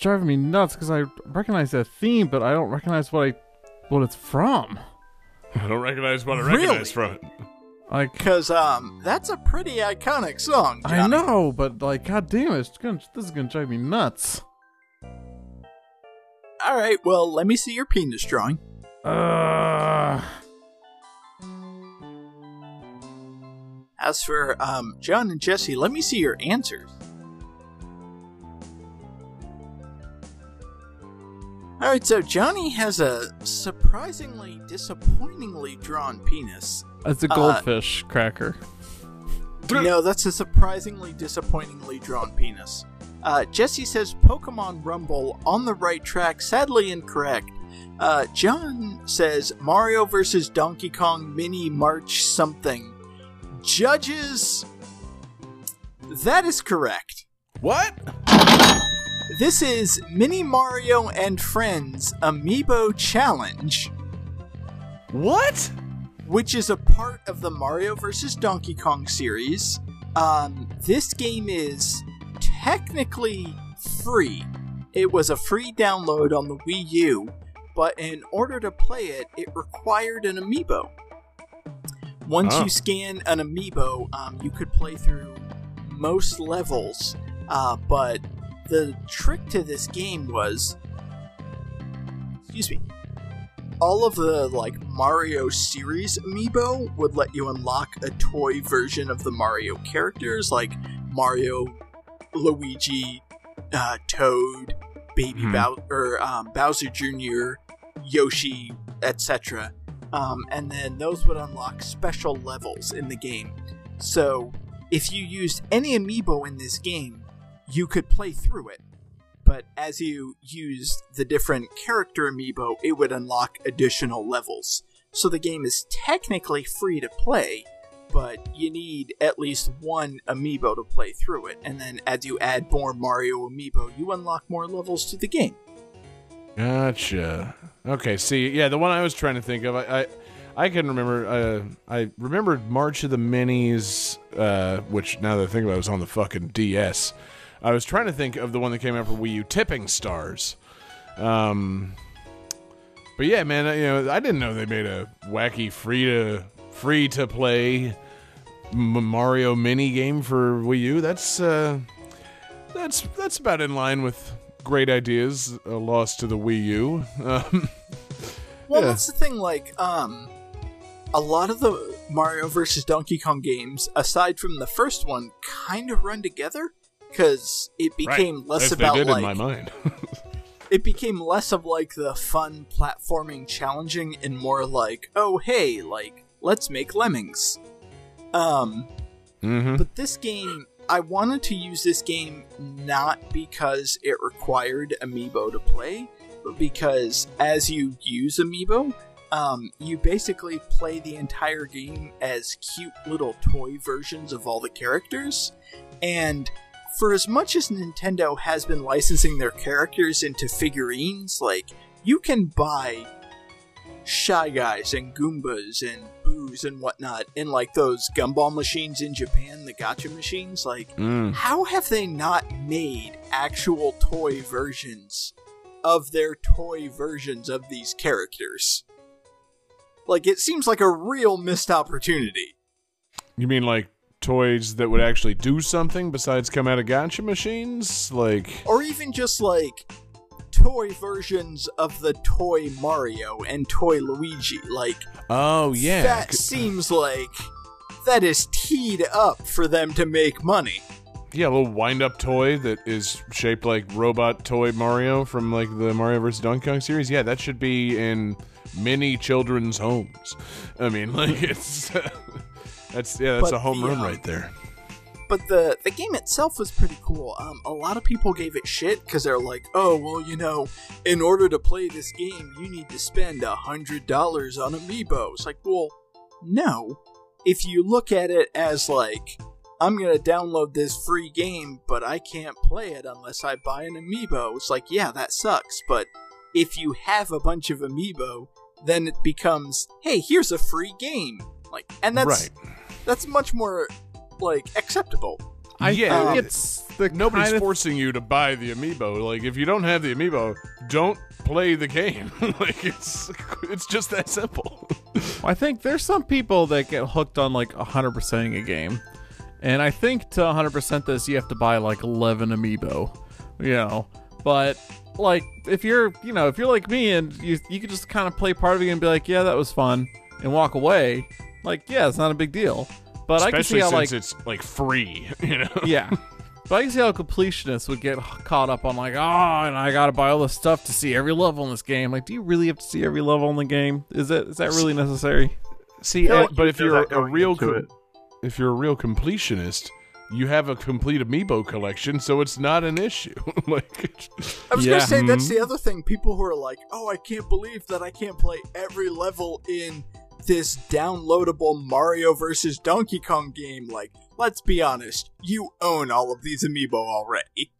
Driving me nuts because I recognize that theme, but I don't recognize what I what it's from. I don't recognize what I Really? recognize from it. Like Because um, that's a pretty iconic song. I know, but like, god damn it, it's gonna, this is gonna drive me nuts. All right, well, let me see your penis drawing. Uh, As for um, John and Jesse, let me see your answers. All right, so Johnny has a surprisingly disappointingly drawn penis. it's a Uh, goldfish cracker. No, that's a surprisingly disappointingly drawn penis. Uh, Jesse says Pokemon Rumble on the right track, sadly incorrect. Uh, John says Mario vs. Donkey Kong Mini March something. Judges, that is correct. What? This is Mini Mario and Friends Amiibo Challenge, What? which is a part of the Mario vs. Donkey Kong series. Um, this game is technically free. It was a free download on the Wii U, but in order to play it, it required an amiibo. Once Oh. you scan an amiibo, um, you could play through most levels, uh, but the trick to this game was excuse me all of the like mario series amiibo would let you unlock a toy version of the mario characters like mario luigi uh, toad baby Hmm. Bow- or um, bowser jr yoshi etc um, and then those would unlock special levels in the game so if you used any amiibo in this game you could play through it but as you used the different character amiibo, it would unlock additional levels. So the game is technically free to play, but you need at least one amiibo to play through it. And then as you add more Mario amiibo, you unlock more levels to the game. Gotcha. Okay. See, yeah, the one I was trying to think of, I, I, I can remember. Uh, I remembered March of the Minis, uh, which now that I think about it, was on the fucking DS. I was trying to think of the one that came out for Wii U, Tipping Stars. Um, but yeah, man, I- you know, I didn't know they made a wacky free to free to play Mario mini game for Wii U. That's uh, that's that's about in line with great ideas uh, lost to the Wii U. Um, Well, Yeah. that's the thing. Like, um, a lot of the Mario versus Donkey Kong games, aside from the first one, kind of run together because it became less As about they did like in my mind. it became less of like the fun platforming challenging and more like oh hey like let's make lemmings. Um hmm but this game i wanted to use this game not because it required amiibo to play but because as you use amiibo um, you basically play the entire game as cute little toy versions of all the characters and for as much as Nintendo has been licensing their characters into figurines, like you can buy Shy Guys and Goombas and Boos and whatnot in like those gumball machines in Japan, the gacha machines. Like, Mm. how have they not made actual toy versions of their toy versions of these characters? Like, it seems like a real missed opportunity. You mean like toys that would actually do something besides come out of gacha machines? Like, or even just like toy versions of the toy Mario and toy Luigi. Like oh yeah, that seems like that is teed up for them to make money. yeah, a little wind-up toy that is shaped like robot toy Mario from like the Mario vs Donkey Kong series. Yeah, that should be in many children's homes. I mean, like it's that's yeah, that's But a home the, run um, right there. But the the game itself was pretty cool. Um, a lot of people gave it shit because they're like, "Oh, well, you know, in order to play this game, you need to spend a hundred dollars on amiibo." It's like, well, no. If you look at it as like, I'm gonna download this free game, but I can't play it unless I buy an amiibo. It's like, yeah, that sucks. But if you have a bunch of amiibo, then it becomes, hey, here's a free game. Like, and that's right. That's much more like acceptable. I Yeah, think um, it's the Nobody's kind of forcing you to buy the amiibo. Like if you don't have the amiibo, don't play the game. like it's it's just that simple. I think there's some people that get hooked on like 100%ing a game. And I think to 100% this, you have to buy like 11 amiibo, you know. But like if you're, you know, if you're like me and you you could just kind of play part of it and be like, yeah, that was fun, and walk away. Like, yeah, it's not a big deal. But I can see Especially how like it's like free. You know. yeah. But I can see how completionists would get caught up on like, oh, and I gotta buy all this stuff to see every level in this game. Like, do you really have to see every level in the game? Is it is that really necessary? See, feel uh, like but you if you're a, real into co- it. if you're a real completionist, you have a complete amiibo collection, so it's not an issue. like, I was Yeah. gonna say that's Mhm. the other thing. People who are like, "Oh, I can't believe that I can't play every level in this downloadable Mario vs. Donkey Kong game." Like, let's be honest, you own all of these amiibo already.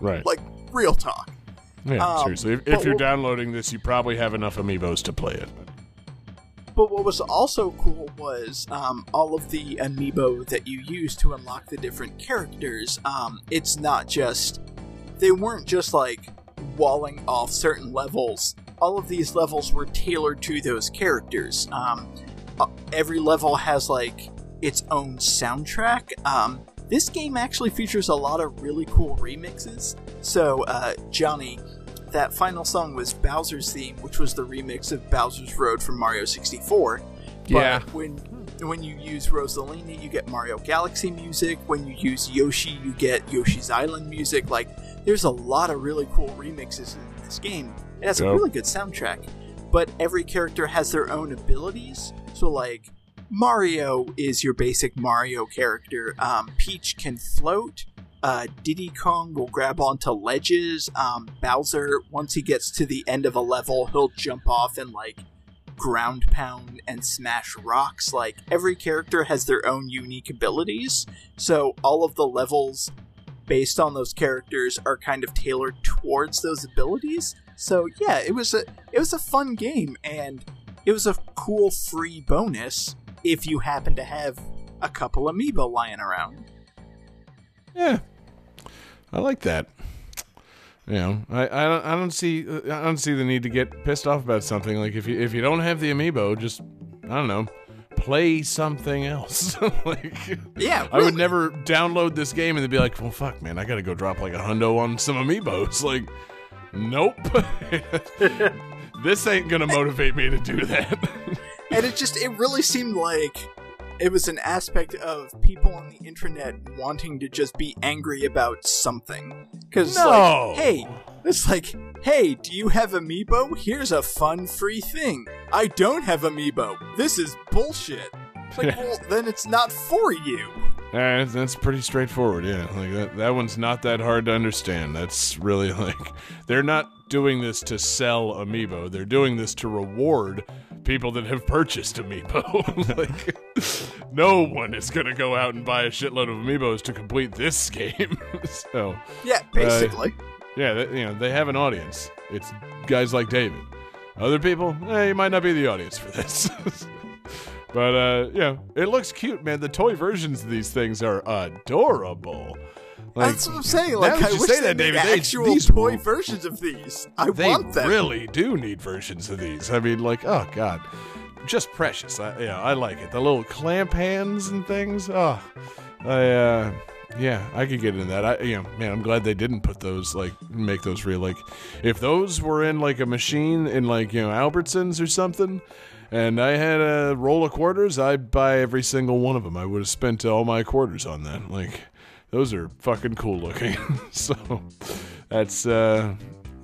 right? Like, real talk. yeah, um, seriously. If, if you're downloading this, you probably have enough amiibos to play it. But what was also cool was um, all of the amiibo that you use to unlock the different characters. Um, it's not just they weren't just like walling off certain levels. All of these levels were tailored to those characters. Um, uh, every level has like its own soundtrack. Um, this game actually features a lot of really cool remixes. So, uh, Johnny, that final song was Bowser's theme, which was the remix of Bowser's Road from Mario 64. Yeah. When when you use Rosalina, you get Mario Galaxy music. When you use Yoshi, you get Yoshi's Island music. Like, there's a lot of really cool remixes in this game. It has a really good soundtrack. But every character has their own abilities. So, like, Mario is your basic Mario character. Um, Peach can float. Uh, Diddy Kong will grab onto ledges. Um, Bowser, once he gets to the end of a level, he'll jump off and like ground pound and smash rocks. Like every character has their own unique abilities, so all of the levels based on those characters are kind of tailored towards those abilities. So yeah, it was a it was a fun game and it was a cool free bonus if you happen to have a couple amiibo lying around. Yeah, I like that. You know, I, I don't I don't see I don't see the need to get pissed off about something. Like if you if you don't have the amiibo, just I don't know, play something else. like Yeah, I would never download this game and then be like, well, fuck, man, I got to go drop like a hundo on some amiibos. Like, nope, this ain't gonna motivate me to do that. and it just it really seemed like it was an aspect of people on the internet wanting to just be angry about something. Because No. like hey it's like hey do you have amiibo? Here's a fun free thing. I don't have amiibo. This is bullshit. Like well then it's not for you Uh, that's pretty straightforward, yeah. Like that, that one's not that hard to understand. That's really like they're not doing this to sell amiibo. They're doing this to reward people that have purchased amiibo. like no one is gonna go out and buy a shitload of amiibos to complete this game. so yeah basically yeah, they, you know they have an audience. It's guys like David. Other people, eh, you might not be the audience for this. But uh, yeah, it looks cute, man. The toy versions of these things are adorable. Like, that's what i'm saying like i wish say that, David, they- actual these toy versions of these i they want them really do need versions of these. I mean, like, oh god, just precious. I, yeah, I like it. The little clamp hands and things. Oh, I uh, yeah, I could get into that. I, you know, man, I'm glad they didn't put those like make those real. Like, if those were in like a machine in like you know Albertsons or something. And I had a roll of quarters. I'd buy every single one of them. I would have spent all my quarters on that. Like, those are fucking cool looking. so, that's uh,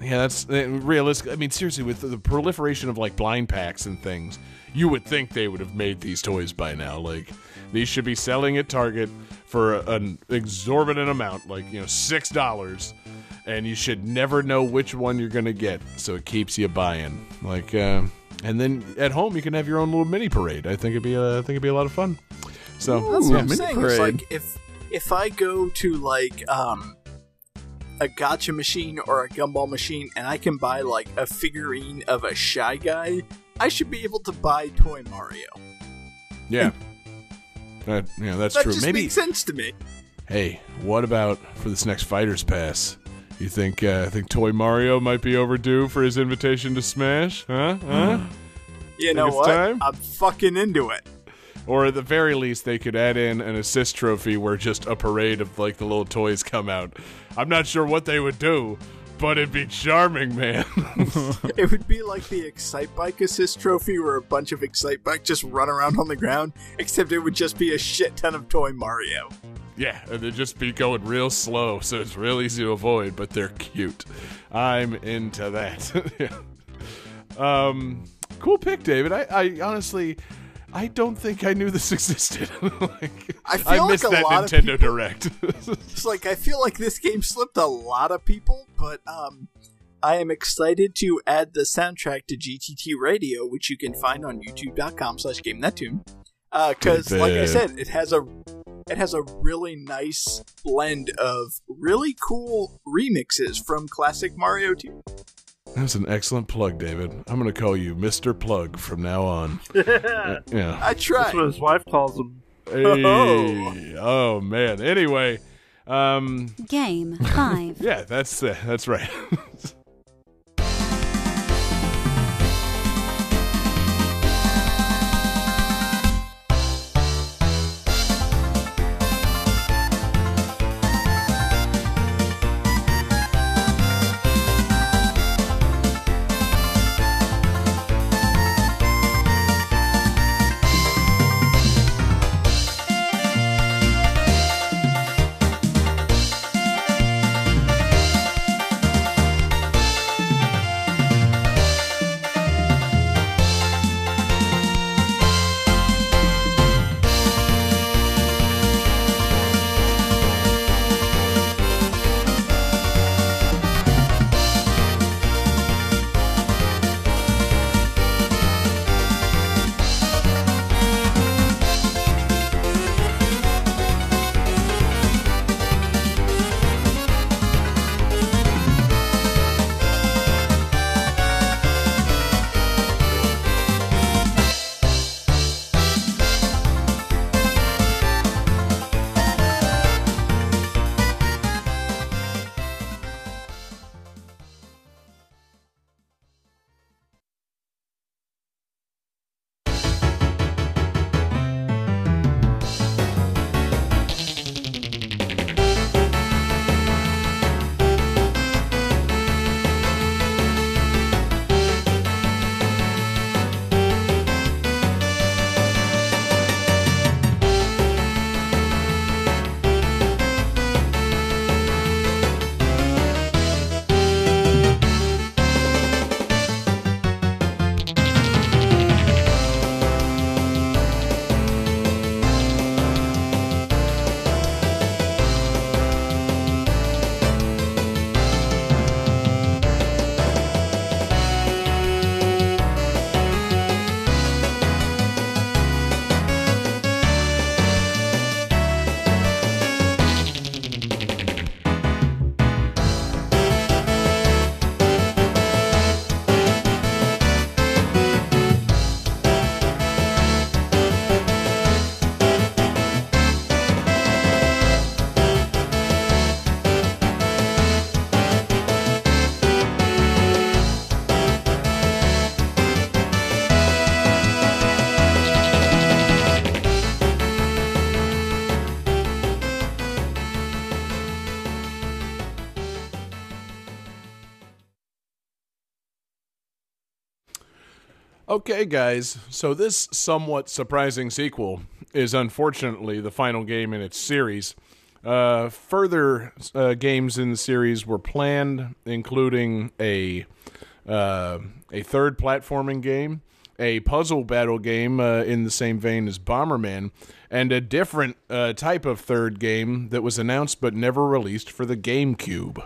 yeah, that's uh, realistic. I mean, seriously, with the, proliferation of like blind packs and things, you would think they would have made these toys by now. Like, these should be selling at Target for an exorbitant amount, like you know, six dollars, and you should never know which one you're gonna get, so it keeps you buying. Like, uh, and then at home you can have your own little mini parade. I think it'd be, uh, I think it'd be a lot of fun. So, That's yeah. what I'm mini saying. It's parade. like if if I go to like um a gacha machine or a gumball machine and I can buy like a figurine of a shy guy, I should be able to buy toy Mario. yeah. That, yeah, that's That true. just Maybe makes sense to me. Hey, what about for this next Fighters Pass? You think uh, think Toy Mario might be overdue for his invitation to Smash? Huh? Huh? You know what? time? I'm fucking into it. or at the very least, they could add in an assist trophy where just a parade of like the little toys come out. I'm not sure what they would do, but it'd be charming, man. It would be like the Excitebike Assist Trophy where a bunch of Excitebike just run around on the ground, except it would just be a shit ton of Toy Mario. Yeah, and they'd just be going real slow, so it's real easy to avoid, but they're cute. I'm into that. Yeah. um, cool pick, David. I, I honestly, I don't think I knew this existed. like, I feel like missed a that lot of Nintendo people- Direct. It's like I feel like this game slipped a lot of people, but um I am excited to add the soundtrack to GTT Radio, which you can find on youtube.com slash game that tune. Uh, cause like I said, it has a it has a really nice blend of really cool remixes from classic Mario 2. That's an excellent plug, David. I'm going to call you Mr. Plug from now on. Uh, yeah. I try. That's what his wife calls him. Hey. Oh man. Anyway, um, Game 5. yeah, that's uh, that's right. Okay, guys, so this somewhat surprising sequel is unfortunately the final game in its series. Uh, further uh, games in the series were planned, including a uh, a third platforming game, a puzzle battle game uh, in the same vein as Bomberman, and a different uh, type of third game that was announced but never released for the GameCube.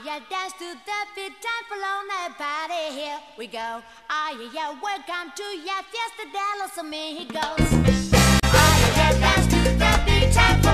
Ah, yeah, dance to the beat, time for on that party, here we go. Ah, yeah, yeah, welcome to your fiesta de los amigos. Ah, yeah, dance to the beat, time for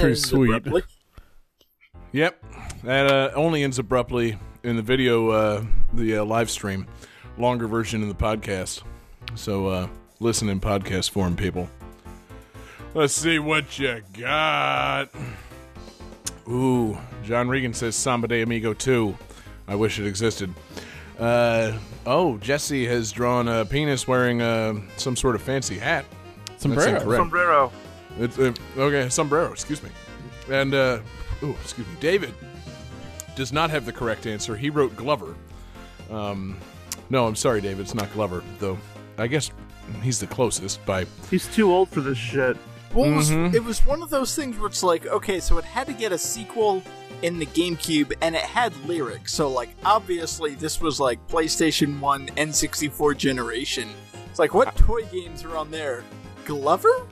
pretty ends sweet. abruptly. Yep. That uh, only ends abruptly in the video, uh, the uh, live stream. Longer version in the podcast. So uh, listen in podcast form, people. Let's see what you got. Ooh, John Regan says Samba de Amigo 2. I wish it existed. Uh, oh, Jessie has drawn a penis wearing uh, some sort of fancy hat. Sombrero. That's. Sombrero. It's, uh, okay, sombrero. Excuse me. And uh, oh, excuse me. David does not have the correct answer. He wrote Glover. Um, no, I'm sorry, David. It's not Glover, though. I guess he's the closest by. He's too old for this shit. Well, it was- Mhm. it was one of those things where it's like, okay, so it had to get a sequel in the GameCube, and it had lyrics. So, like, obviously, this was like PlayStation 1 N64 generation. It's like, what toy games are on there? Glover?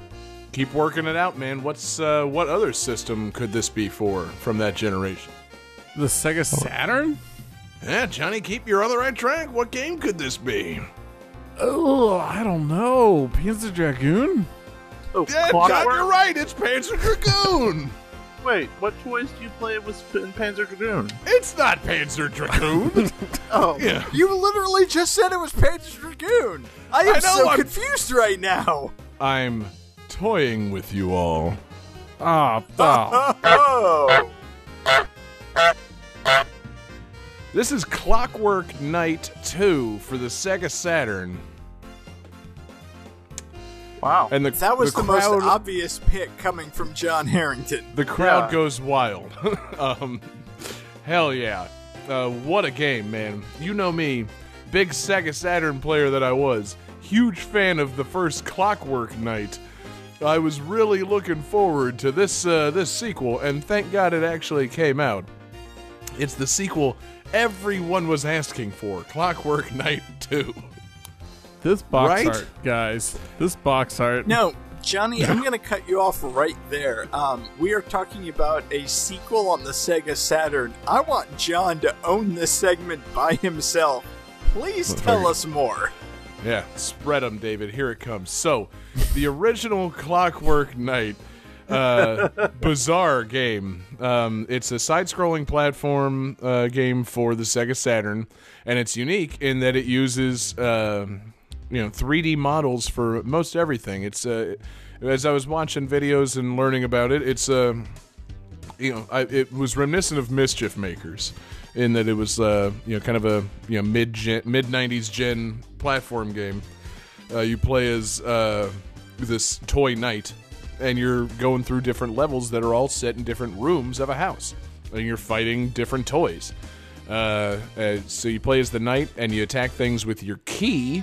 Keep working it out, man. What's uh, what other system could this be for from that generation? The Sega Saturn? Yeah, Johnny, keep your on the right track. What game could this be? Oh, I don't know. Panzer Dragoon? Oh, Yeah, John, you're right. It's Panzer Dragoon. Wait, what toys do you play with in Panzer Dragoon? It's not Panzer Dragoon. Oh, yeah. You literally just said it was Panzer Dragoon. I am I know, so I'm- confused right now. I'm toying with you all. Ah, ah. Oh, This is Clockwork Knight 2 for the Sega Saturn. wow. And the that was the, the, most obvious pick coming from John Harrington. the crowd Yeah. goes wild. um, hell yeah. Uh, what a game, man. You know me, big Sega Saturn player that I was. Huge fan of the first Clockwork Knight. I was really looking forward to this uh, this sequel, and thank God it actually came out. It's the sequel everyone was asking for, Clockwork Knight 2. This box Right? art, guys. This box art. No, Johnny, I'm going to cut you off right there. Um, we are talking about a sequel on the Sega Saturn. I want John to own this segment by himself. Please tell us more. Yeah, spread them, David. Here it comes. So, the original Clockwork Knight, uh, bizarre game. Um, it's a side-scrolling platform uh, game for the Sega Saturn, and it's unique in that it uses, uh, you know, 3D models for most everything. It's uh, as I was watching videos and learning about it, it's uh, you know, I, it was reminiscent of Mischief Makers in that it was, uh, you know, kind of a you know mid mid '90s gen platform game. Uh, you play as uh, this toy knight, and you're going through different levels that are all set in different rooms of a house, and you're fighting different toys. Uh, uh, so you play as the knight, and you attack things with your key.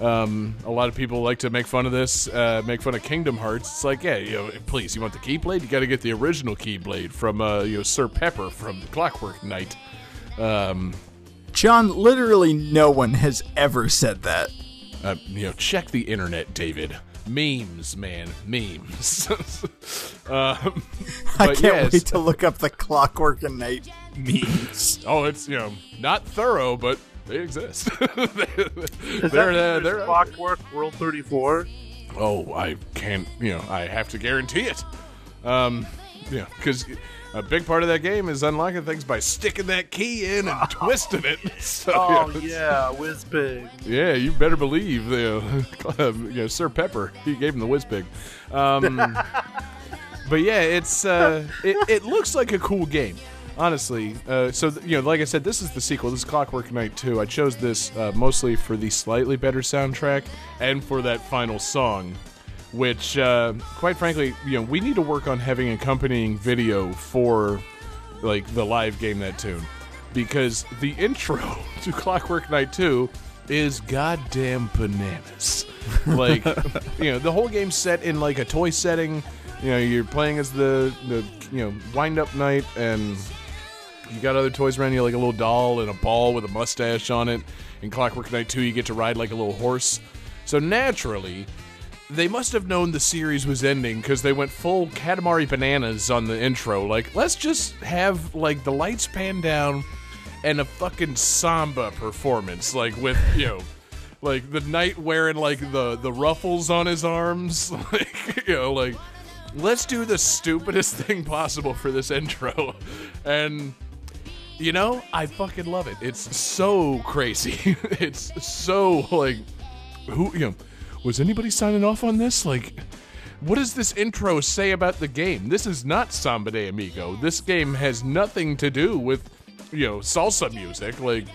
Um, a lot of people like to make fun of this, uh, make fun of Kingdom Hearts. It's like, yeah, you know, please, you want the Keyblade? You got to get the original Keyblade from, uh, you know, Sir Pepper from Clockwork Knight. Um, John, literally no one has ever said that. uh, you know, check the internet, David. Memes, man, memes. um, I can't yes. wait to look up the Clockwork Knight memes. Oh, it's you know not thorough, but they exist. Is they're, that uh, they're Clockwork World 34? Oh, I can't. You know, I have to guarantee it. Um, yeah, because a big part of that game is unlocking things by sticking that key in and twisting it. So, Oh, it's- yeah, Whizbig. yeah, you better believe the uh, you know Sir Pepper. He gave him the whiz pig. Um, but yeah, it's uh, it, it looks like a cool game. Honestly, uh, so th- you know, like I said, this is the sequel. This is Clockwork Knight 2. I chose this uh, mostly for the slightly better soundtrack and for that final song, which, uh, quite frankly, you know, we need to work on having accompanying video for like the live game that tune because the intro to Clockwork Knight 2 is goddamn bananas. Like, you know, the whole game's set in like a toy setting. You know, you're playing as the the you know wind up knight, and you got other toys around you, like a little doll and a ball with a mustache on it. In Clockwork Knight 2, you get to ride like a little horse. So naturally, they must have known the series was ending because they went full Katamari bananas on the intro. Like, let's just have like the lights pan down and a fucking samba performance, like with you know, like the knight wearing like the the ruffles on his arms, like you know, like let's do the stupidest thing possible for this intro, and you know, I fucking love it. It's so crazy. it's so like who you know was anybody signing off on this? Like what does this intro say about the game? This is not Samba de Amigo. This game has nothing to do with you know salsa music. Like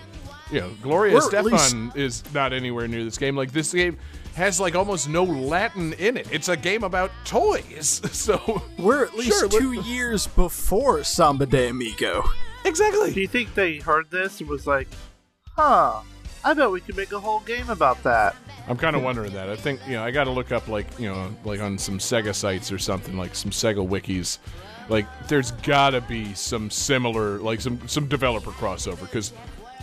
you know, Gloria Or at least- Stefan is not anywhere near this game. Like this game has like almost no Latin in it. It's a game about toys. So We're at least Sure, two years before Samba de Amigo. Do you think they heard this and was like, huh, I bet we could make a whole game about that? I'm kind of wondering that. I think you know I got to look up like you know like on some Sega sites or something like some Sega wikis. Like there's got to be some similar like some some developer crossover because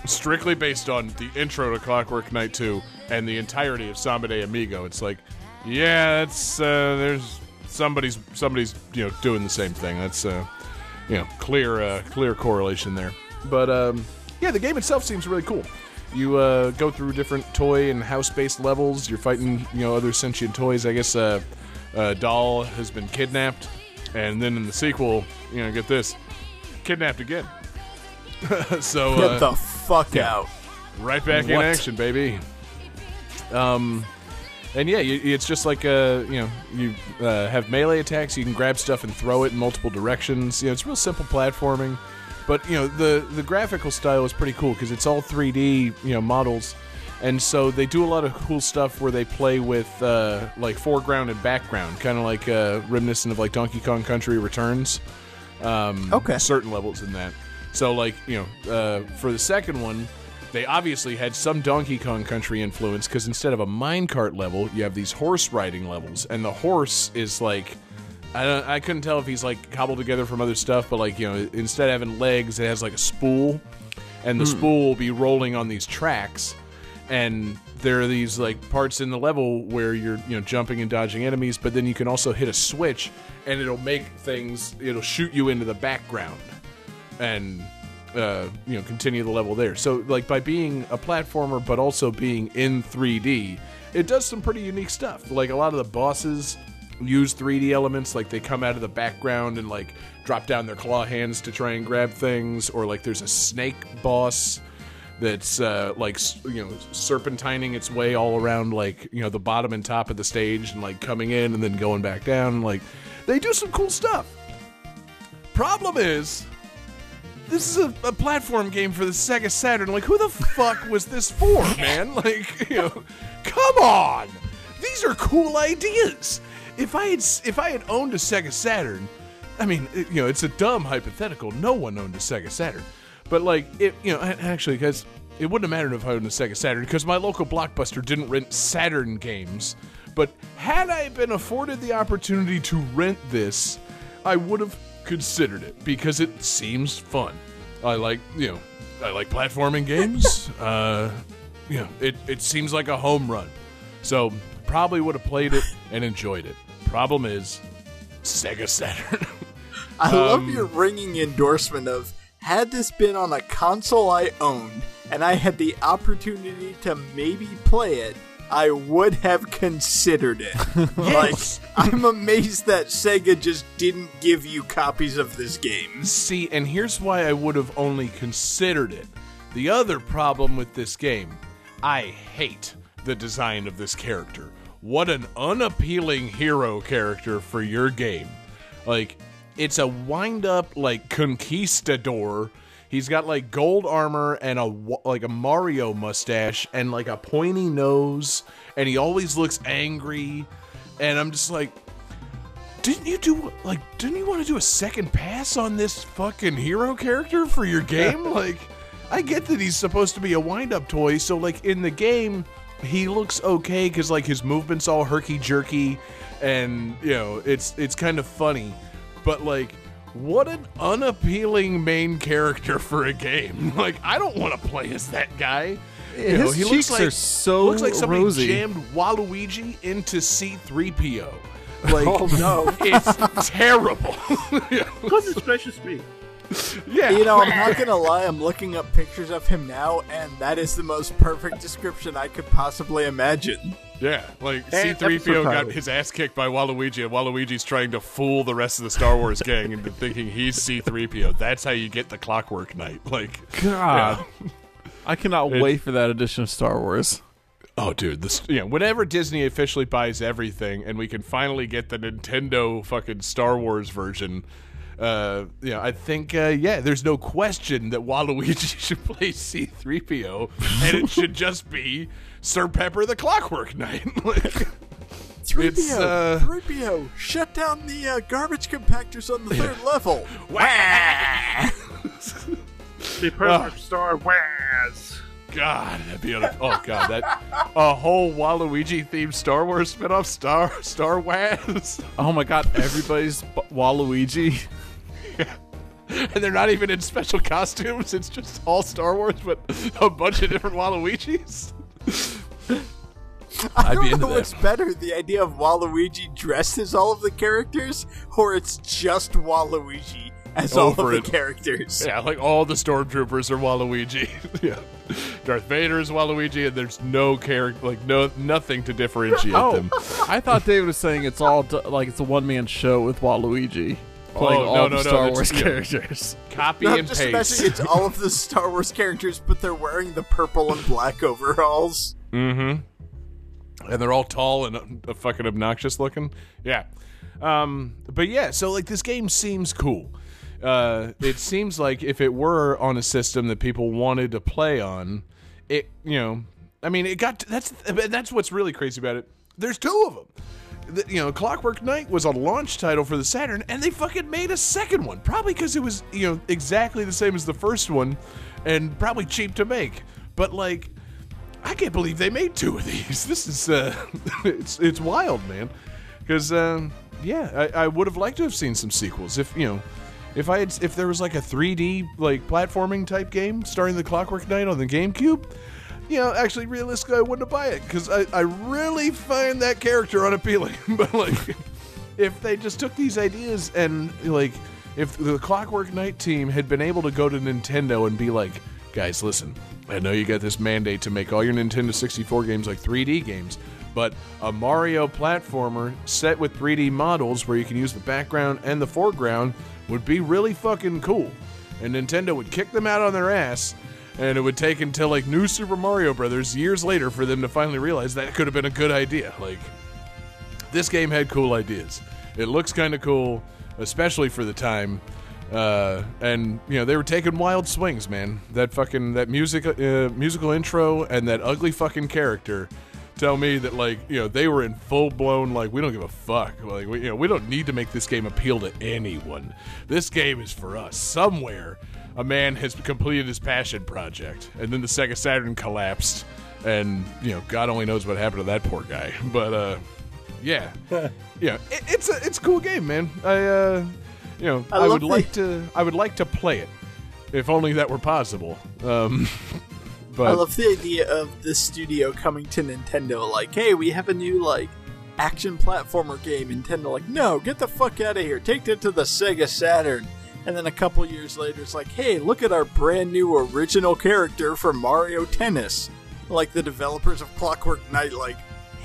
strictly based on the intro to Clockwork Knight 2 and the entirety of Samba de Amigo, it's like yeah, it's uh, there's somebody's somebody's you know doing the same thing. That's uh, you know clear uh, clear correlation there. But um, yeah, the game itself seems really cool. You uh, go through different toy and house-based levels. You're fighting, you know, other sentient toys. I guess uh, uh, doll has been kidnapped, and then in the sequel, you know, get this, kidnapped again. so Get uh, the fuck out. right back in action, baby. Um, and yeah, you, it's just like uh, you know, you uh, have melee attacks. You can grab stuff and throw it in multiple directions. You know, it's real simple platforming, but you know the the graphical style is pretty cool because it's all 3D, you know, models. And so they do a lot of cool stuff where they play with uh, like foreground and background, kind of like uh, reminiscent of like Donkey Kong Country Returns um, Okay. certain levels in that. So, like, you know, uh, for the second one, they obviously had some Donkey Kong Country influence because instead of a minecart level, you have these horse riding levels, and the horse is like. I, don't, I couldn't tell if he's like cobbled together from other stuff, but like you know, instead of having legs, it has like a spool, and the hmm. spool will be rolling on these tracks, and there are these like parts in the level where you're you know jumping and dodging enemies, but then you can also hit a switch, and it'll make things, it'll shoot you into the background, and uh, you know continue the level there. So like by being a platformer, but also being in 3D, it does some pretty unique stuff. Like a lot of the bosses use 3D elements, like they come out of the background and like drop down their claw hands to try and grab things, or like there's a snake boss that's uh, like you know serpentining its way all around like you know the bottom and top of the stage and like coming in and then going back down. Like they do some cool stuff. Problem is, this is a, a platform game for the Sega Saturn. Like, who the fuck was this for, man? Like, you know, come on. These are cool ideas. If I had if I had owned a Sega Saturn, I mean, it- you know, it's a dumb hypothetical. No one owned a Sega Saturn, but like, it you know, actually, because it wouldn't have mattered if I owned a Sega Saturn because my local blockbuster didn't rent Saturn games. But had I been afforded the opportunity to rent this, I would have considered it because it seems fun. I like, you know, I like platforming games. uh, you know, it, it seems like a home run. So probably would have played it and enjoyed it. Problem is, Sega Saturn. I love Um, your ringing endorsement of had this been on a console I owned and I had the opportunity to maybe play it, I would have considered it. Yes. Like, I'm amazed that Sega just didn't give you copies of this game. See, and here's why I would have only considered it. The other problem with this game, I hate the design of this character. What an unappealing hero character for your game. Like, it's a wind up, like, conquistador. He's got like gold armor and a like a Mario mustache and like a pointy nose, and he always looks angry. And I'm just like, didn't you do like didn't you want to do a second pass on this fucking hero character for your game? Like i get that he's supposed to be a wind-up toy so like in the game he looks okay because like his movements all herky-jerky and you know it's it's kind of funny. But like what an unappealing main character for a game like i don't want to play as that guy You His he cheeks looks like, are so looks like somebody rosy. jammed Waluigi into C3PO. Like, Oh no. it's terrible. Because it's precious me. yeah. You know, I'm not gonna lie, I'm looking up pictures of him now, and that is the most perfect description I could possibly imagine. Yeah, like And C3PO got his ass kicked by Waluigi, and Waluigi's trying to fool the rest of the Star Wars gang into thinking he's C3PO. That's how you get the Clockwork Knight. Like, God. I cannot It- wait for that edition of Star Wars. oh, dude, this, yeah. whenever Disney officially buys everything, and we can finally get the Nintendo fucking Star Wars version. Uh, you know, I think, uh, yeah, there's no question that Waluigi should play C3PO, and it should just be Sir Pepper the Clockwork Knight. like, 3PO, uh, 3PO, shut down the uh, garbage compactors on the third level. The perfect Star Wars. God, that'd be a, oh god, that a whole Waluigi themed Star Wars spinoff, Star Star Wars, Oh my god, everybody's B- Waluigi. and they're not even in special costumes. It's just all Star Wars, but a bunch of different Waluigis. I don't know that. what's better, the idea of Waluigi dressed as all of the characters, or it's just Waluigi as all of it. the characters. Yeah, like all the stormtroopers are Waluigi. yeah, Darth Vader is Waluigi, and there's no character, like no nothing to differentiate Oh, them. I thought David was saying it's all d- like it's a one man show with Waluigi playing Oh, all no, the no, no, Star that's- Wars yeah. characters. Copy No, and just paste. imagining it's all of the Star Wars characters, but they're wearing the purple and black overalls. Mm-hmm. And they're all tall and uh, fucking obnoxious looking. Yeah. Um, but yeah, so like this game seems cool. Uh, it seems like if it were on a system that people wanted to play on, it you know, I mean, it got that's that's what's really crazy about it. There's two of them. You know, Clockwork Knight was a launch title for the Saturn, and they fucking made a second one. Probably because it was you know exactly the same as the first one, and probably cheap to make. But like, I can't believe they made two of these. This is uh, it's it's wild, man. Because um, yeah, I, I would have liked to have seen some sequels. If you know, if I had, if there was like a 3D like platforming type game starring the Clockwork Knight on the GameCube, you know, actually realistically, I wouldn't buy it because I, I really find that character unappealing. but like, if they just took these ideas and like, if the Clockwork Knight team had been able to go to Nintendo and be like, guys, listen, I know you got this mandate to make all your Nintendo 64 games like 3D games, but a Mario platformer set with 3D models where you can use the background and the foreground would be really fucking cool. And Nintendo would kick them out on their ass, and it would take until like New Super Mario Brothers years later for them to finally realize that could have been a good idea. Like, this game had cool ideas. It looks kind of cool, especially for the time. Uh, and you know they were taking wild swings, man. That fucking that music, uh, musical intro, and that ugly fucking character tell me that like you know they were in full blown like we don't give a fuck. Like we, you know we don't need to make this game appeal to anyone. This game is for us. Somewhere a man has completed his passion project, and then the Sega Saturn collapsed, and you know God only knows what happened to that poor guy. But uh, yeah, yeah, it, it's a it's a cool game, man. I uh, you know I I, would the- like to I would like to play it, if only that were possible. Um, but I love the idea of the studio coming to Nintendo like, hey, we have a new like action platformer game. Nintendo like, no, get the fuck out of here. Take that to the Sega Saturn. And then a couple years later, it's like, hey, look at our brand new original character for Mario Tennis. Like the developers of Clockwork Knight, like,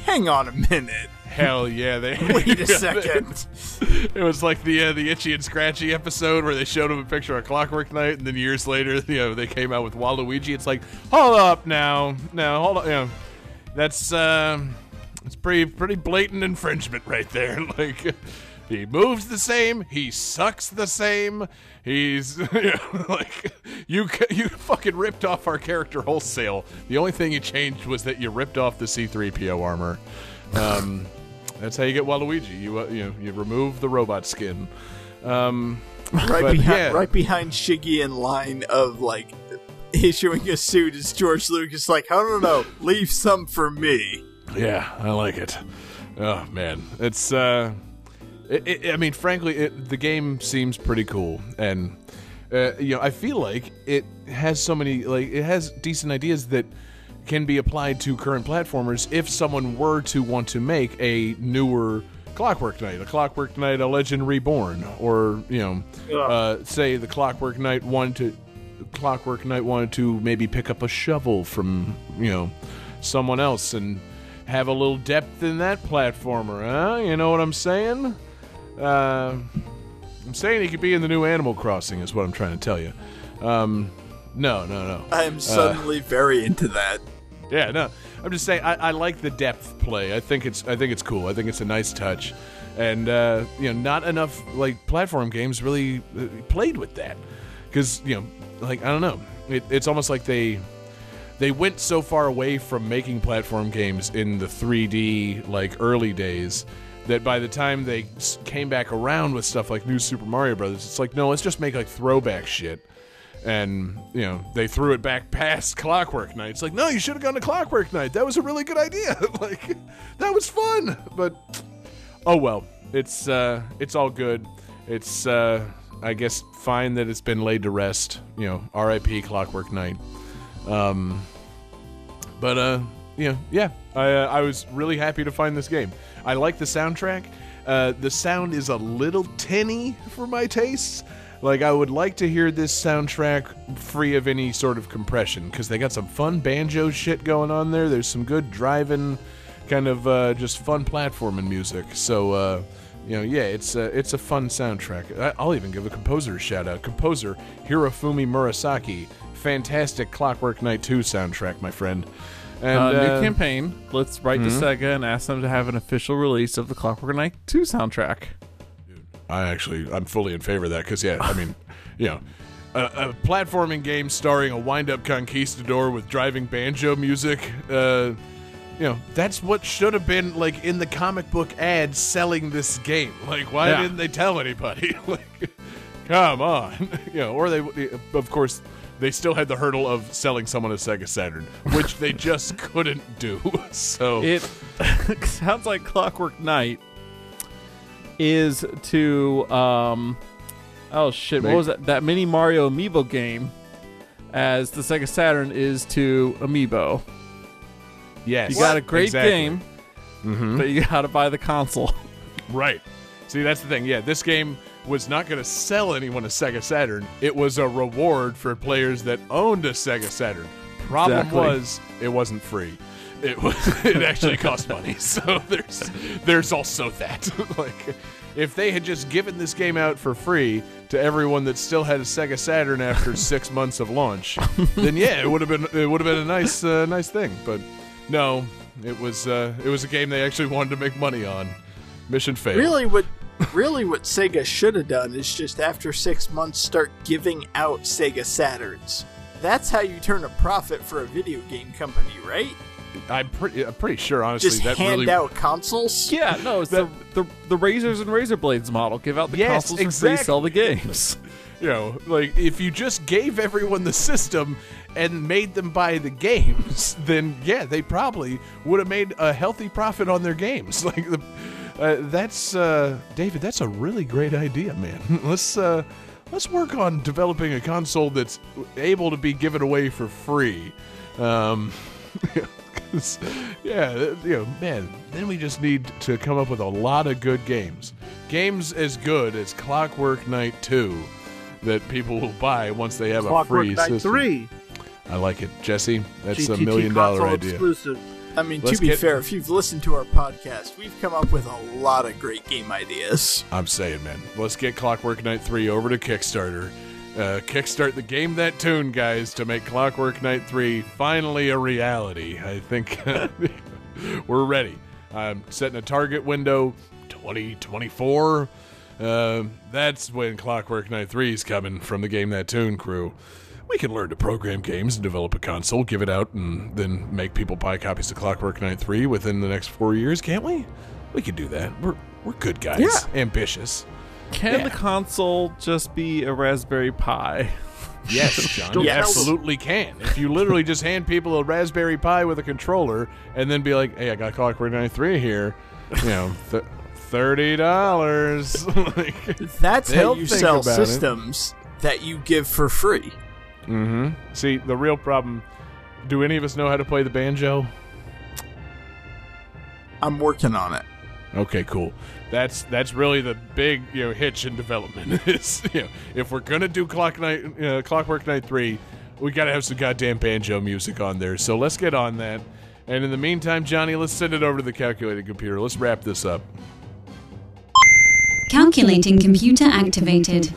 hang on a minute. hell yeah, they Wait a second. It was like the uh, the itchy and scratchy episode where they showed him a picture of Clockwork Knight, and then years later, you know, they came out with Waluigi. It's like, hold up now, now hold up, you know, that's uh, it's pretty pretty blatant infringement right there. Like, he moves the same, he sucks the same. He's you know, like you you fucking ripped off our character wholesale. The only thing you changed was that you ripped off the C-3PO armor. Um, that's how you get Waluigi. You uh, you know you remove the robot skin. Um, Right behind, yeah. right behind Shiggy in line of like issuing a suit is George Lucas. Like, I don't know, leave some for me. yeah, I like it. Oh man, it's uh, it, it, I mean, frankly, it, the game seems pretty cool, and uh, you know, I feel like it has so many like it has decent ideas that can be applied to current platformers if someone were to want to make a newer Clockwork Knight, a Clockwork Knight, a Legend Reborn, or you know, uh, say the Clockwork Knight wanted to, Clockwork Knight wanted to maybe pick up a shovel from you know someone else and have a little depth in that platformer, huh? You know what I'm saying? Uh, I'm saying he could be in the new Animal Crossing, is what I'm trying to tell you. Um, no, no, no. I am suddenly very into that. Yeah, no. I'm just saying I, I like the depth play. I think it's I think it's cool. I think it's a nice touch, and uh, you know, not enough like platform games really uh, played with that because you know, like I don't know, it, it's almost like they they went so far away from making platform games in the 3D like early days that by the time they came back around with stuff like New Super Mario Brothers, it's like no, let's just make like throwback shit and you know they threw it back past Clockwork Knight. It's like, no, you should have gone to Clockwork Knight. That was a really good idea. like, that was fun. But oh well, it's uh, it's all good. It's uh, I guess fine that it's been laid to rest. You know, R.I.P. Clockwork Knight. Um, but uh, you know, yeah, I uh, I was really happy to find this game. I like the soundtrack. Uh, the sound is a little tinny for my tastes. Like I would like to hear this soundtrack free of any sort of compression because they got some fun banjo shit going on there. There's some good driving, kind of uh, just fun platforming music. So uh, you know, yeah, it's a, it's a fun soundtrack. I'll even give a composer a shout out. Composer Hirofumi Murasaki. Fantastic Clockwork Knight 2 soundtrack, my friend. And uh, uh, new campaign. Let's write to Sega and ask them to have an official release of the Clockwork Knight 2 soundtrack. I actually, I'm fully in favor of that because, yeah, I mean, you know, a, a platforming game starring a wind-up conquistador with driving banjo music. Uh, you know, that's what should have been like in the comic book ad selling this game. Like, why Yeah. didn't they tell anybody? like, come on, you know, or they, of course. They still had the hurdle of selling someone a Sega Saturn, which they just couldn't do. So It sounds like Clockwork Knight is to um oh shit, what was that? That mini Mario Amiibo game as the Sega Saturn is to Amiibo. yes, You got a great Exactly. game, Mhm. but you got to buy the console. Right. See, that's the thing. Yeah, this game was not going to sell anyone a Sega Saturn. It was a reward for players that owned a Sega Saturn. Problem Exactly. was, it wasn't free. It was. It actually cost money. So there's there's also that. like, if they had just given this game out for free to everyone that still had a Sega Saturn after six months of launch, then yeah, it would have been it would have been a nice uh, nice thing. But no, it was uh, it was a game they actually wanted to make money on. Mission failed. Really, what really what Sega should have done is just after six months start giving out Sega Saturns. That's how you turn a profit for a video game company, right? I'm pretty, I'm pretty sure, honestly, Just that hand really. out consoles. yeah, no, it's the, the the razors and razor blades model. Give out the Yes, consoles for free, sell the games. You know, like if you just gave everyone the system and made them buy the games, then yeah, they probably would have made a healthy profit on their games. Like the, uh, that's uh, David. That's a really great idea, man. let's uh, let's work on developing a console that's able to be given away for free. Um, yeah, you know, man. Then we just need to come up with a lot of good games. Games as good as Clockwork Knight 2 that people will buy once they have a free Knight system. 3. I like it, Jesse. That's a million dollar idea. Exclusive. I mean, Let's to be get- fair, if you've listened to our podcast, we've come up with a lot of great game ideas. I'm saying, man. Let's get Clockwork Knight 3 over to Kickstarter. Uh, kickstart the game that tune, guys, to make Clockwork Knight 3 finally a reality. I think we're ready. I'm setting a target window 2024. Uh, that's when Clockwork Knight 3 is coming from the Game That Tune crew. We can learn to program games and develop a console, give it out, and then make people buy copies of Clockwork Knight 3 within the next four years, can't we? We can do that. We're, we're good guys. Yeah. Ambitious. Can Yeah. the console just be a Raspberry Pi? Yes, John. Don't you absolutely can. If you literally just hand people a Raspberry Pi with a controller and then be like, "Hey, I got Clockwork Knight 3 here," you know, th- thirty dollars. like, That's how you sell about it. systems that you give for free. Mm-hmm. See, the real problem. Do any of us know how to play the banjo? I'm working on it. Okay, cool. That's that's really the big you know hitch in development. is you know if we're gonna do Clock Night, uh, Clockwork Knight three, we gotta have some goddamn banjo music on there. So let's get on that. And in the meantime, Johnny, let's send it over to the calculating computer. Let's wrap this up. Calculating computer activated.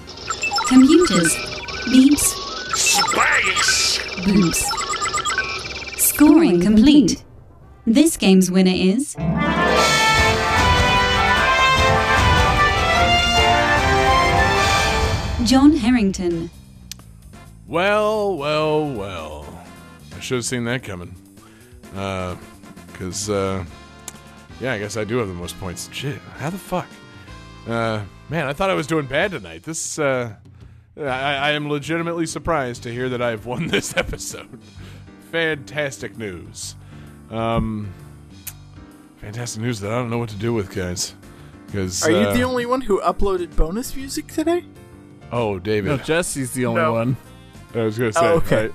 Computers. Beeps. Boops. Scoring complete. This game's winner is. John Harrington. Well, well, well. I should have seen that coming. Uh, cause uh, yeah, I guess I do have the most points. Shit, how the fuck? Uh, man, I thought I was doing bad tonight. This, uh, I, I am legitimately surprised to hear that I've won this episode. Fantastic news. Um, fantastic news that I don't know what to do with, guys. Because Are you uh, the only one who uploaded bonus music today? Oh, David. No, Jesse's the only No. one. I was gonna say, Oh, okay.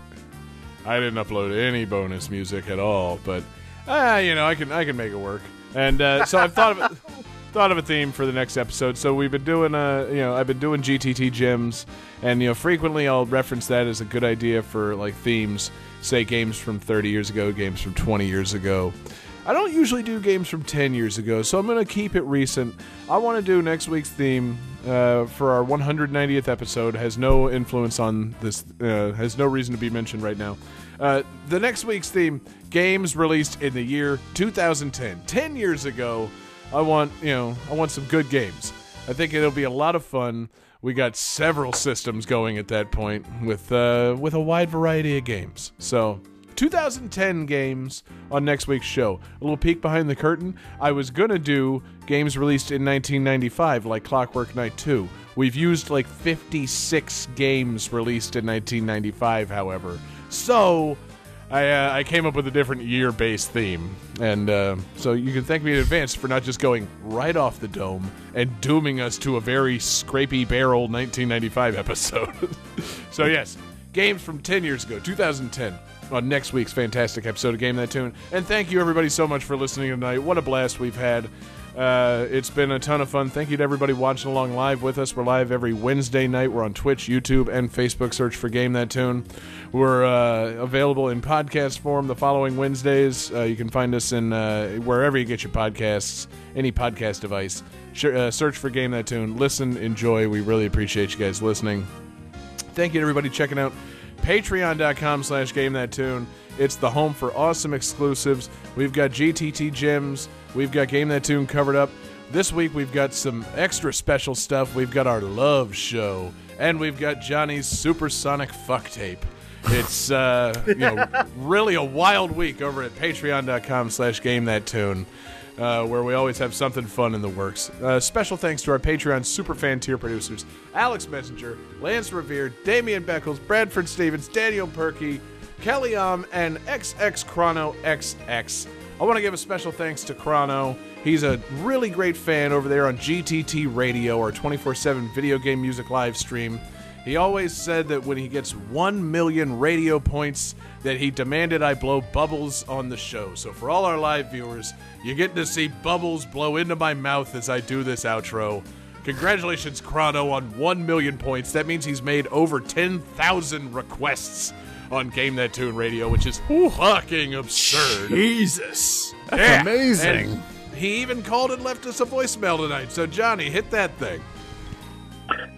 I, I didn't upload any bonus music at all, but uh, you know, I can I can make it work. And uh, so I've thought of it. thought of a theme for the next episode. So we've been doing, uh, you know, I've been doing GTT gems, and you know, frequently I'll reference that as a good idea for like themes. Say games from 30 years ago, games from 20 years ago. I don't usually do games from 10 years ago, so I'm going to keep it recent. I want to do next week's theme uh, for our 190th episode. Has no influence on this, uh, has no reason to be mentioned right now. Uh, the next week's theme games released in the year 2010. 10 years ago, I want, you know, I want some good games. I think it'll be a lot of fun. We got several systems going at that point with uh, with a wide variety of games. So 2010 games on next week's show. A little peek behind the curtain. I was gonna do games released in 1995, like Clockwork Knight 2. We've used like 56 games released in 1995, however. So I, uh, I came up with a different year-based theme, and uh, so you can thank me in advance for not just going right off the dome and dooming us to a very scrapey barrel 1995 episode. so yes, games from 10 years ago, 2010, on next week's fantastic episode of Game That Tune. And thank you everybody so much for listening tonight. What a blast we've had. Uh, it's been a ton of fun. Thank you to everybody watching along live with us. We're live every Wednesday night. We're on Twitch, YouTube, and Facebook. Search for Game That Tune. We're uh, available in podcast form the following Wednesdays. Uh, you can find us in uh, wherever you get your podcasts, any podcast device. Uh, search for Game That Tune. Listen, enjoy. We really appreciate you guys listening. Thank you to everybody checking out patreon.com slash game that tune. It's the home for awesome exclusives. We've got gtt gems. We've got game that tune covered up. This week we've got some extra special stuff. We've got our love show. And we've got johnny's supersonic fuck tape. It's uh, you know really a wild week over at patreon.com slash game that tune uh, where we always have something fun in the works. Uh, special thanks to our Patreon superfan tier producers Alex Messenger, Lance Riviere, Damian Beckles, Bradford Stephens, Daniel Perkey, Kelly Om, and XX Chrono XX. I want to give a special thanks to Chrono. He's a really great fan over there on GTT Radio, our 24 7 video game music live stream. He always said that when he gets 1 million radio points, that he demanded I blow bubbles on the show. So for all our live viewers, you get to see bubbles blow into my mouth as I do this outro. Congratulations, Chrono, on 1 million points. That means he's made over 10,000 requests on Game That Tune Radio, which is fucking absurd. Jesus. That's Yeah, amazing. and he even called and left us a voicemail tonight. So, Johnny, hit that thing.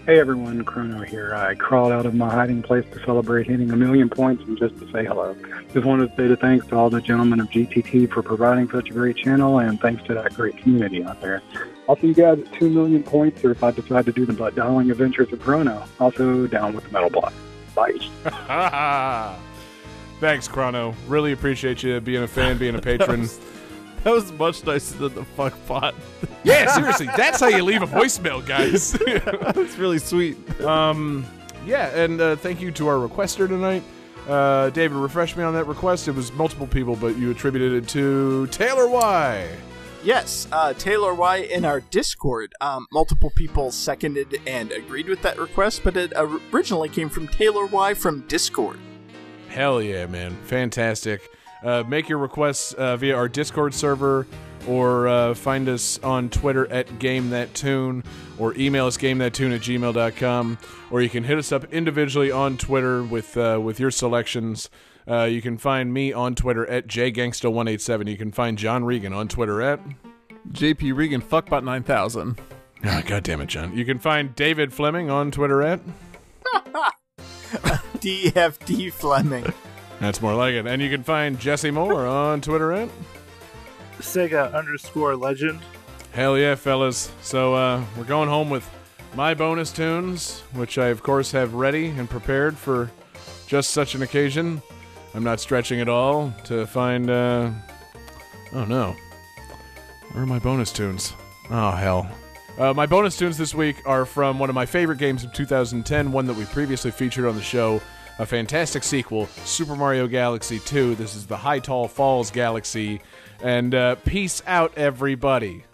Hey everyone, Chrono here. I crawled out of my hiding place to celebrate hitting a million points and just to say hello. Just wanted to say the thanks to all the gentlemen of GTT for providing such a great channel and thanks to that great community out there. I'll see you guys at 2 million points or if I decide to do the butt dialing adventures of Chrono. Also down with the metal block. Bye. Thanks, Chrono. Really appreciate you being a fan, being a patron. That was much nicer than the fuck pot. yeah, seriously, that's how you leave a voicemail, guys. That's really sweet. um, yeah, and uh, thank you to our requester tonight. Uh, David, refresh me on that request. It was multiple people, but you attributed it to Taylor Y. Yes, uh, Taylor Y in our Discord. Um, multiple people seconded and agreed with that request, but it originally came from Taylor Y from Discord. Hell yeah, man. Fantastic. Uh, make your requests uh, via our Discord server or uh, find us on Twitter at Game That Tune or email us gamethattune at gmail.com or you can hit us up individually on Twitter with uh, with your selections. Uh, you can find me on Twitter at jgangsta187. You can find John Regan on Twitter at JP Regan, fuckbot 9000. Ah, God damn it, John. You can find David Fleming on Twitter at DFD Fleming. That's more like it. And you can find Jesse Moore on Twitter at Sega underscore legend. Hell yeah, fellas. So uh, we're going home with my bonus tunes, which I, of course, have ready and prepared for just such an occasion. I'm not stretching at all to find. Uh... Oh no. Where are my bonus tunes? Oh, hell. Uh, my bonus tunes this week are from one of my favorite games of 2010, one that we previously featured on the show. A fantastic sequel, Super Mario Galaxy 2. This is the Hightail Falls Galaxy. And uh, peace out, everybody.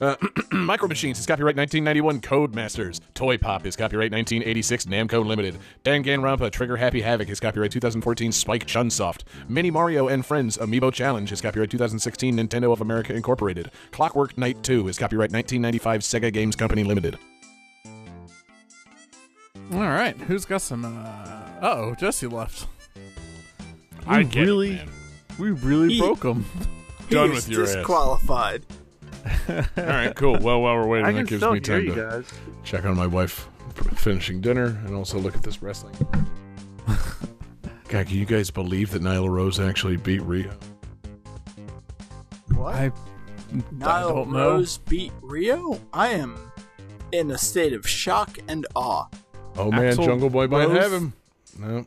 Uh, Micro Machines is copyright 1991 Codemasters. Toy Pop is copyright 1986 Namco Limited. Danganronpa Trigger Happy Havoc is copyright 2014 Spike Chunsoft. Mini Mario and Friends Amiibo Challenge is copyright 2016 Nintendo of America Incorporated. Clockwork Knight 2 is copyright 1995 Sega Games Company Limited. All right, who's got some? Uh... Oh, Jesse left. I We get it, really, man. we really He- broke him. Done He is with your ass. disqualified. All right, cool. Well, while we're waiting, I that gives me time to guys. check on my wife finishing dinner and also look at this wrestling. God, can you guys believe that Nyla Rose actually beat Riho? What? I, Nile don't know. Rose beat Riho? I am in a state of shock and awe. Oh man, Axl Jungle Boy might Rose? have him. No.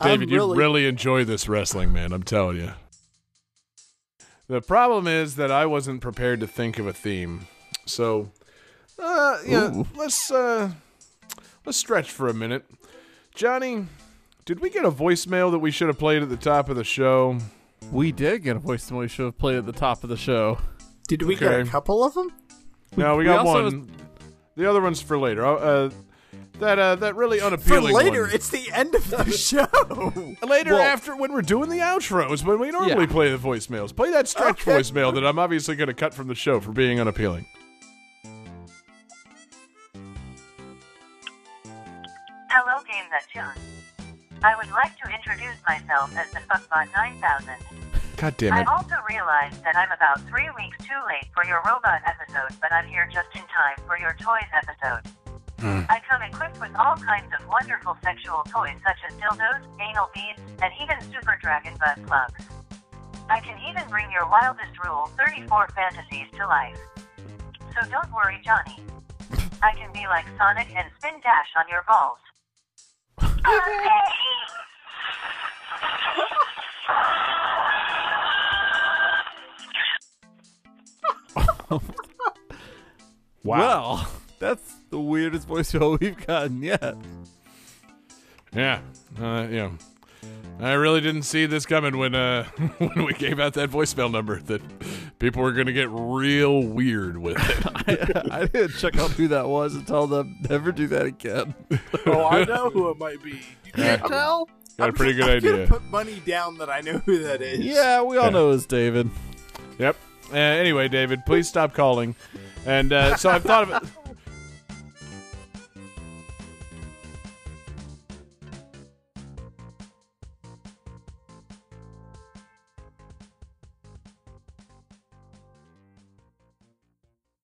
I'm David, you really- really enjoy this wrestling, man. I'm telling you. The problem is that I wasn't prepared to think of a theme, so uh, yeah, Ooh. let's uh, let's stretch for a minute. Johnny, did we get a voicemail that we should have played at the top of the show? we did get a voicemail we should have played at the top of the show. Did we get a couple of them? no, we we got also- one. The other one's for later. Uh, that uh, that really unappealing. For later, one. it's the end of the show. Later, Well- after when we're doing the outros, when we normally Yeah. play the voicemails, play that stretch Okay. voicemail that I'm obviously going to cut from the show for being unappealing. Hello, Game That John. I would like to introduce myself as the Fuckbot 9000. God damn it! I also realized that I'm about three weeks too late for your robot episode, but I'm here just in time for your toys episode. Mm. I come equipped with all kinds of wonderful sexual toys such as dildos, anal beads, and even super dragon butt plugs. I can even bring your wildest rule 34 fantasies to life. So don't worry, Johnny. I can be like Sonic and spin dash on your balls. Well, that's the weirdest voicemail we've gotten yet. Yeah, uh, yeah. I really didn't see this coming when uh, when we gave out that voicemail number that people were going to get real weird with it. I, I didn't check out who that was and tell them never do that again. Oh, I know who it might be. You can't Yeah. tell? Got a pretty good I'm gonna idea. put money down that I know who that is. yeah, we all Yeah. know it's David. Yep. Uh, anyway, David, please stop calling. And uh, so I've thought of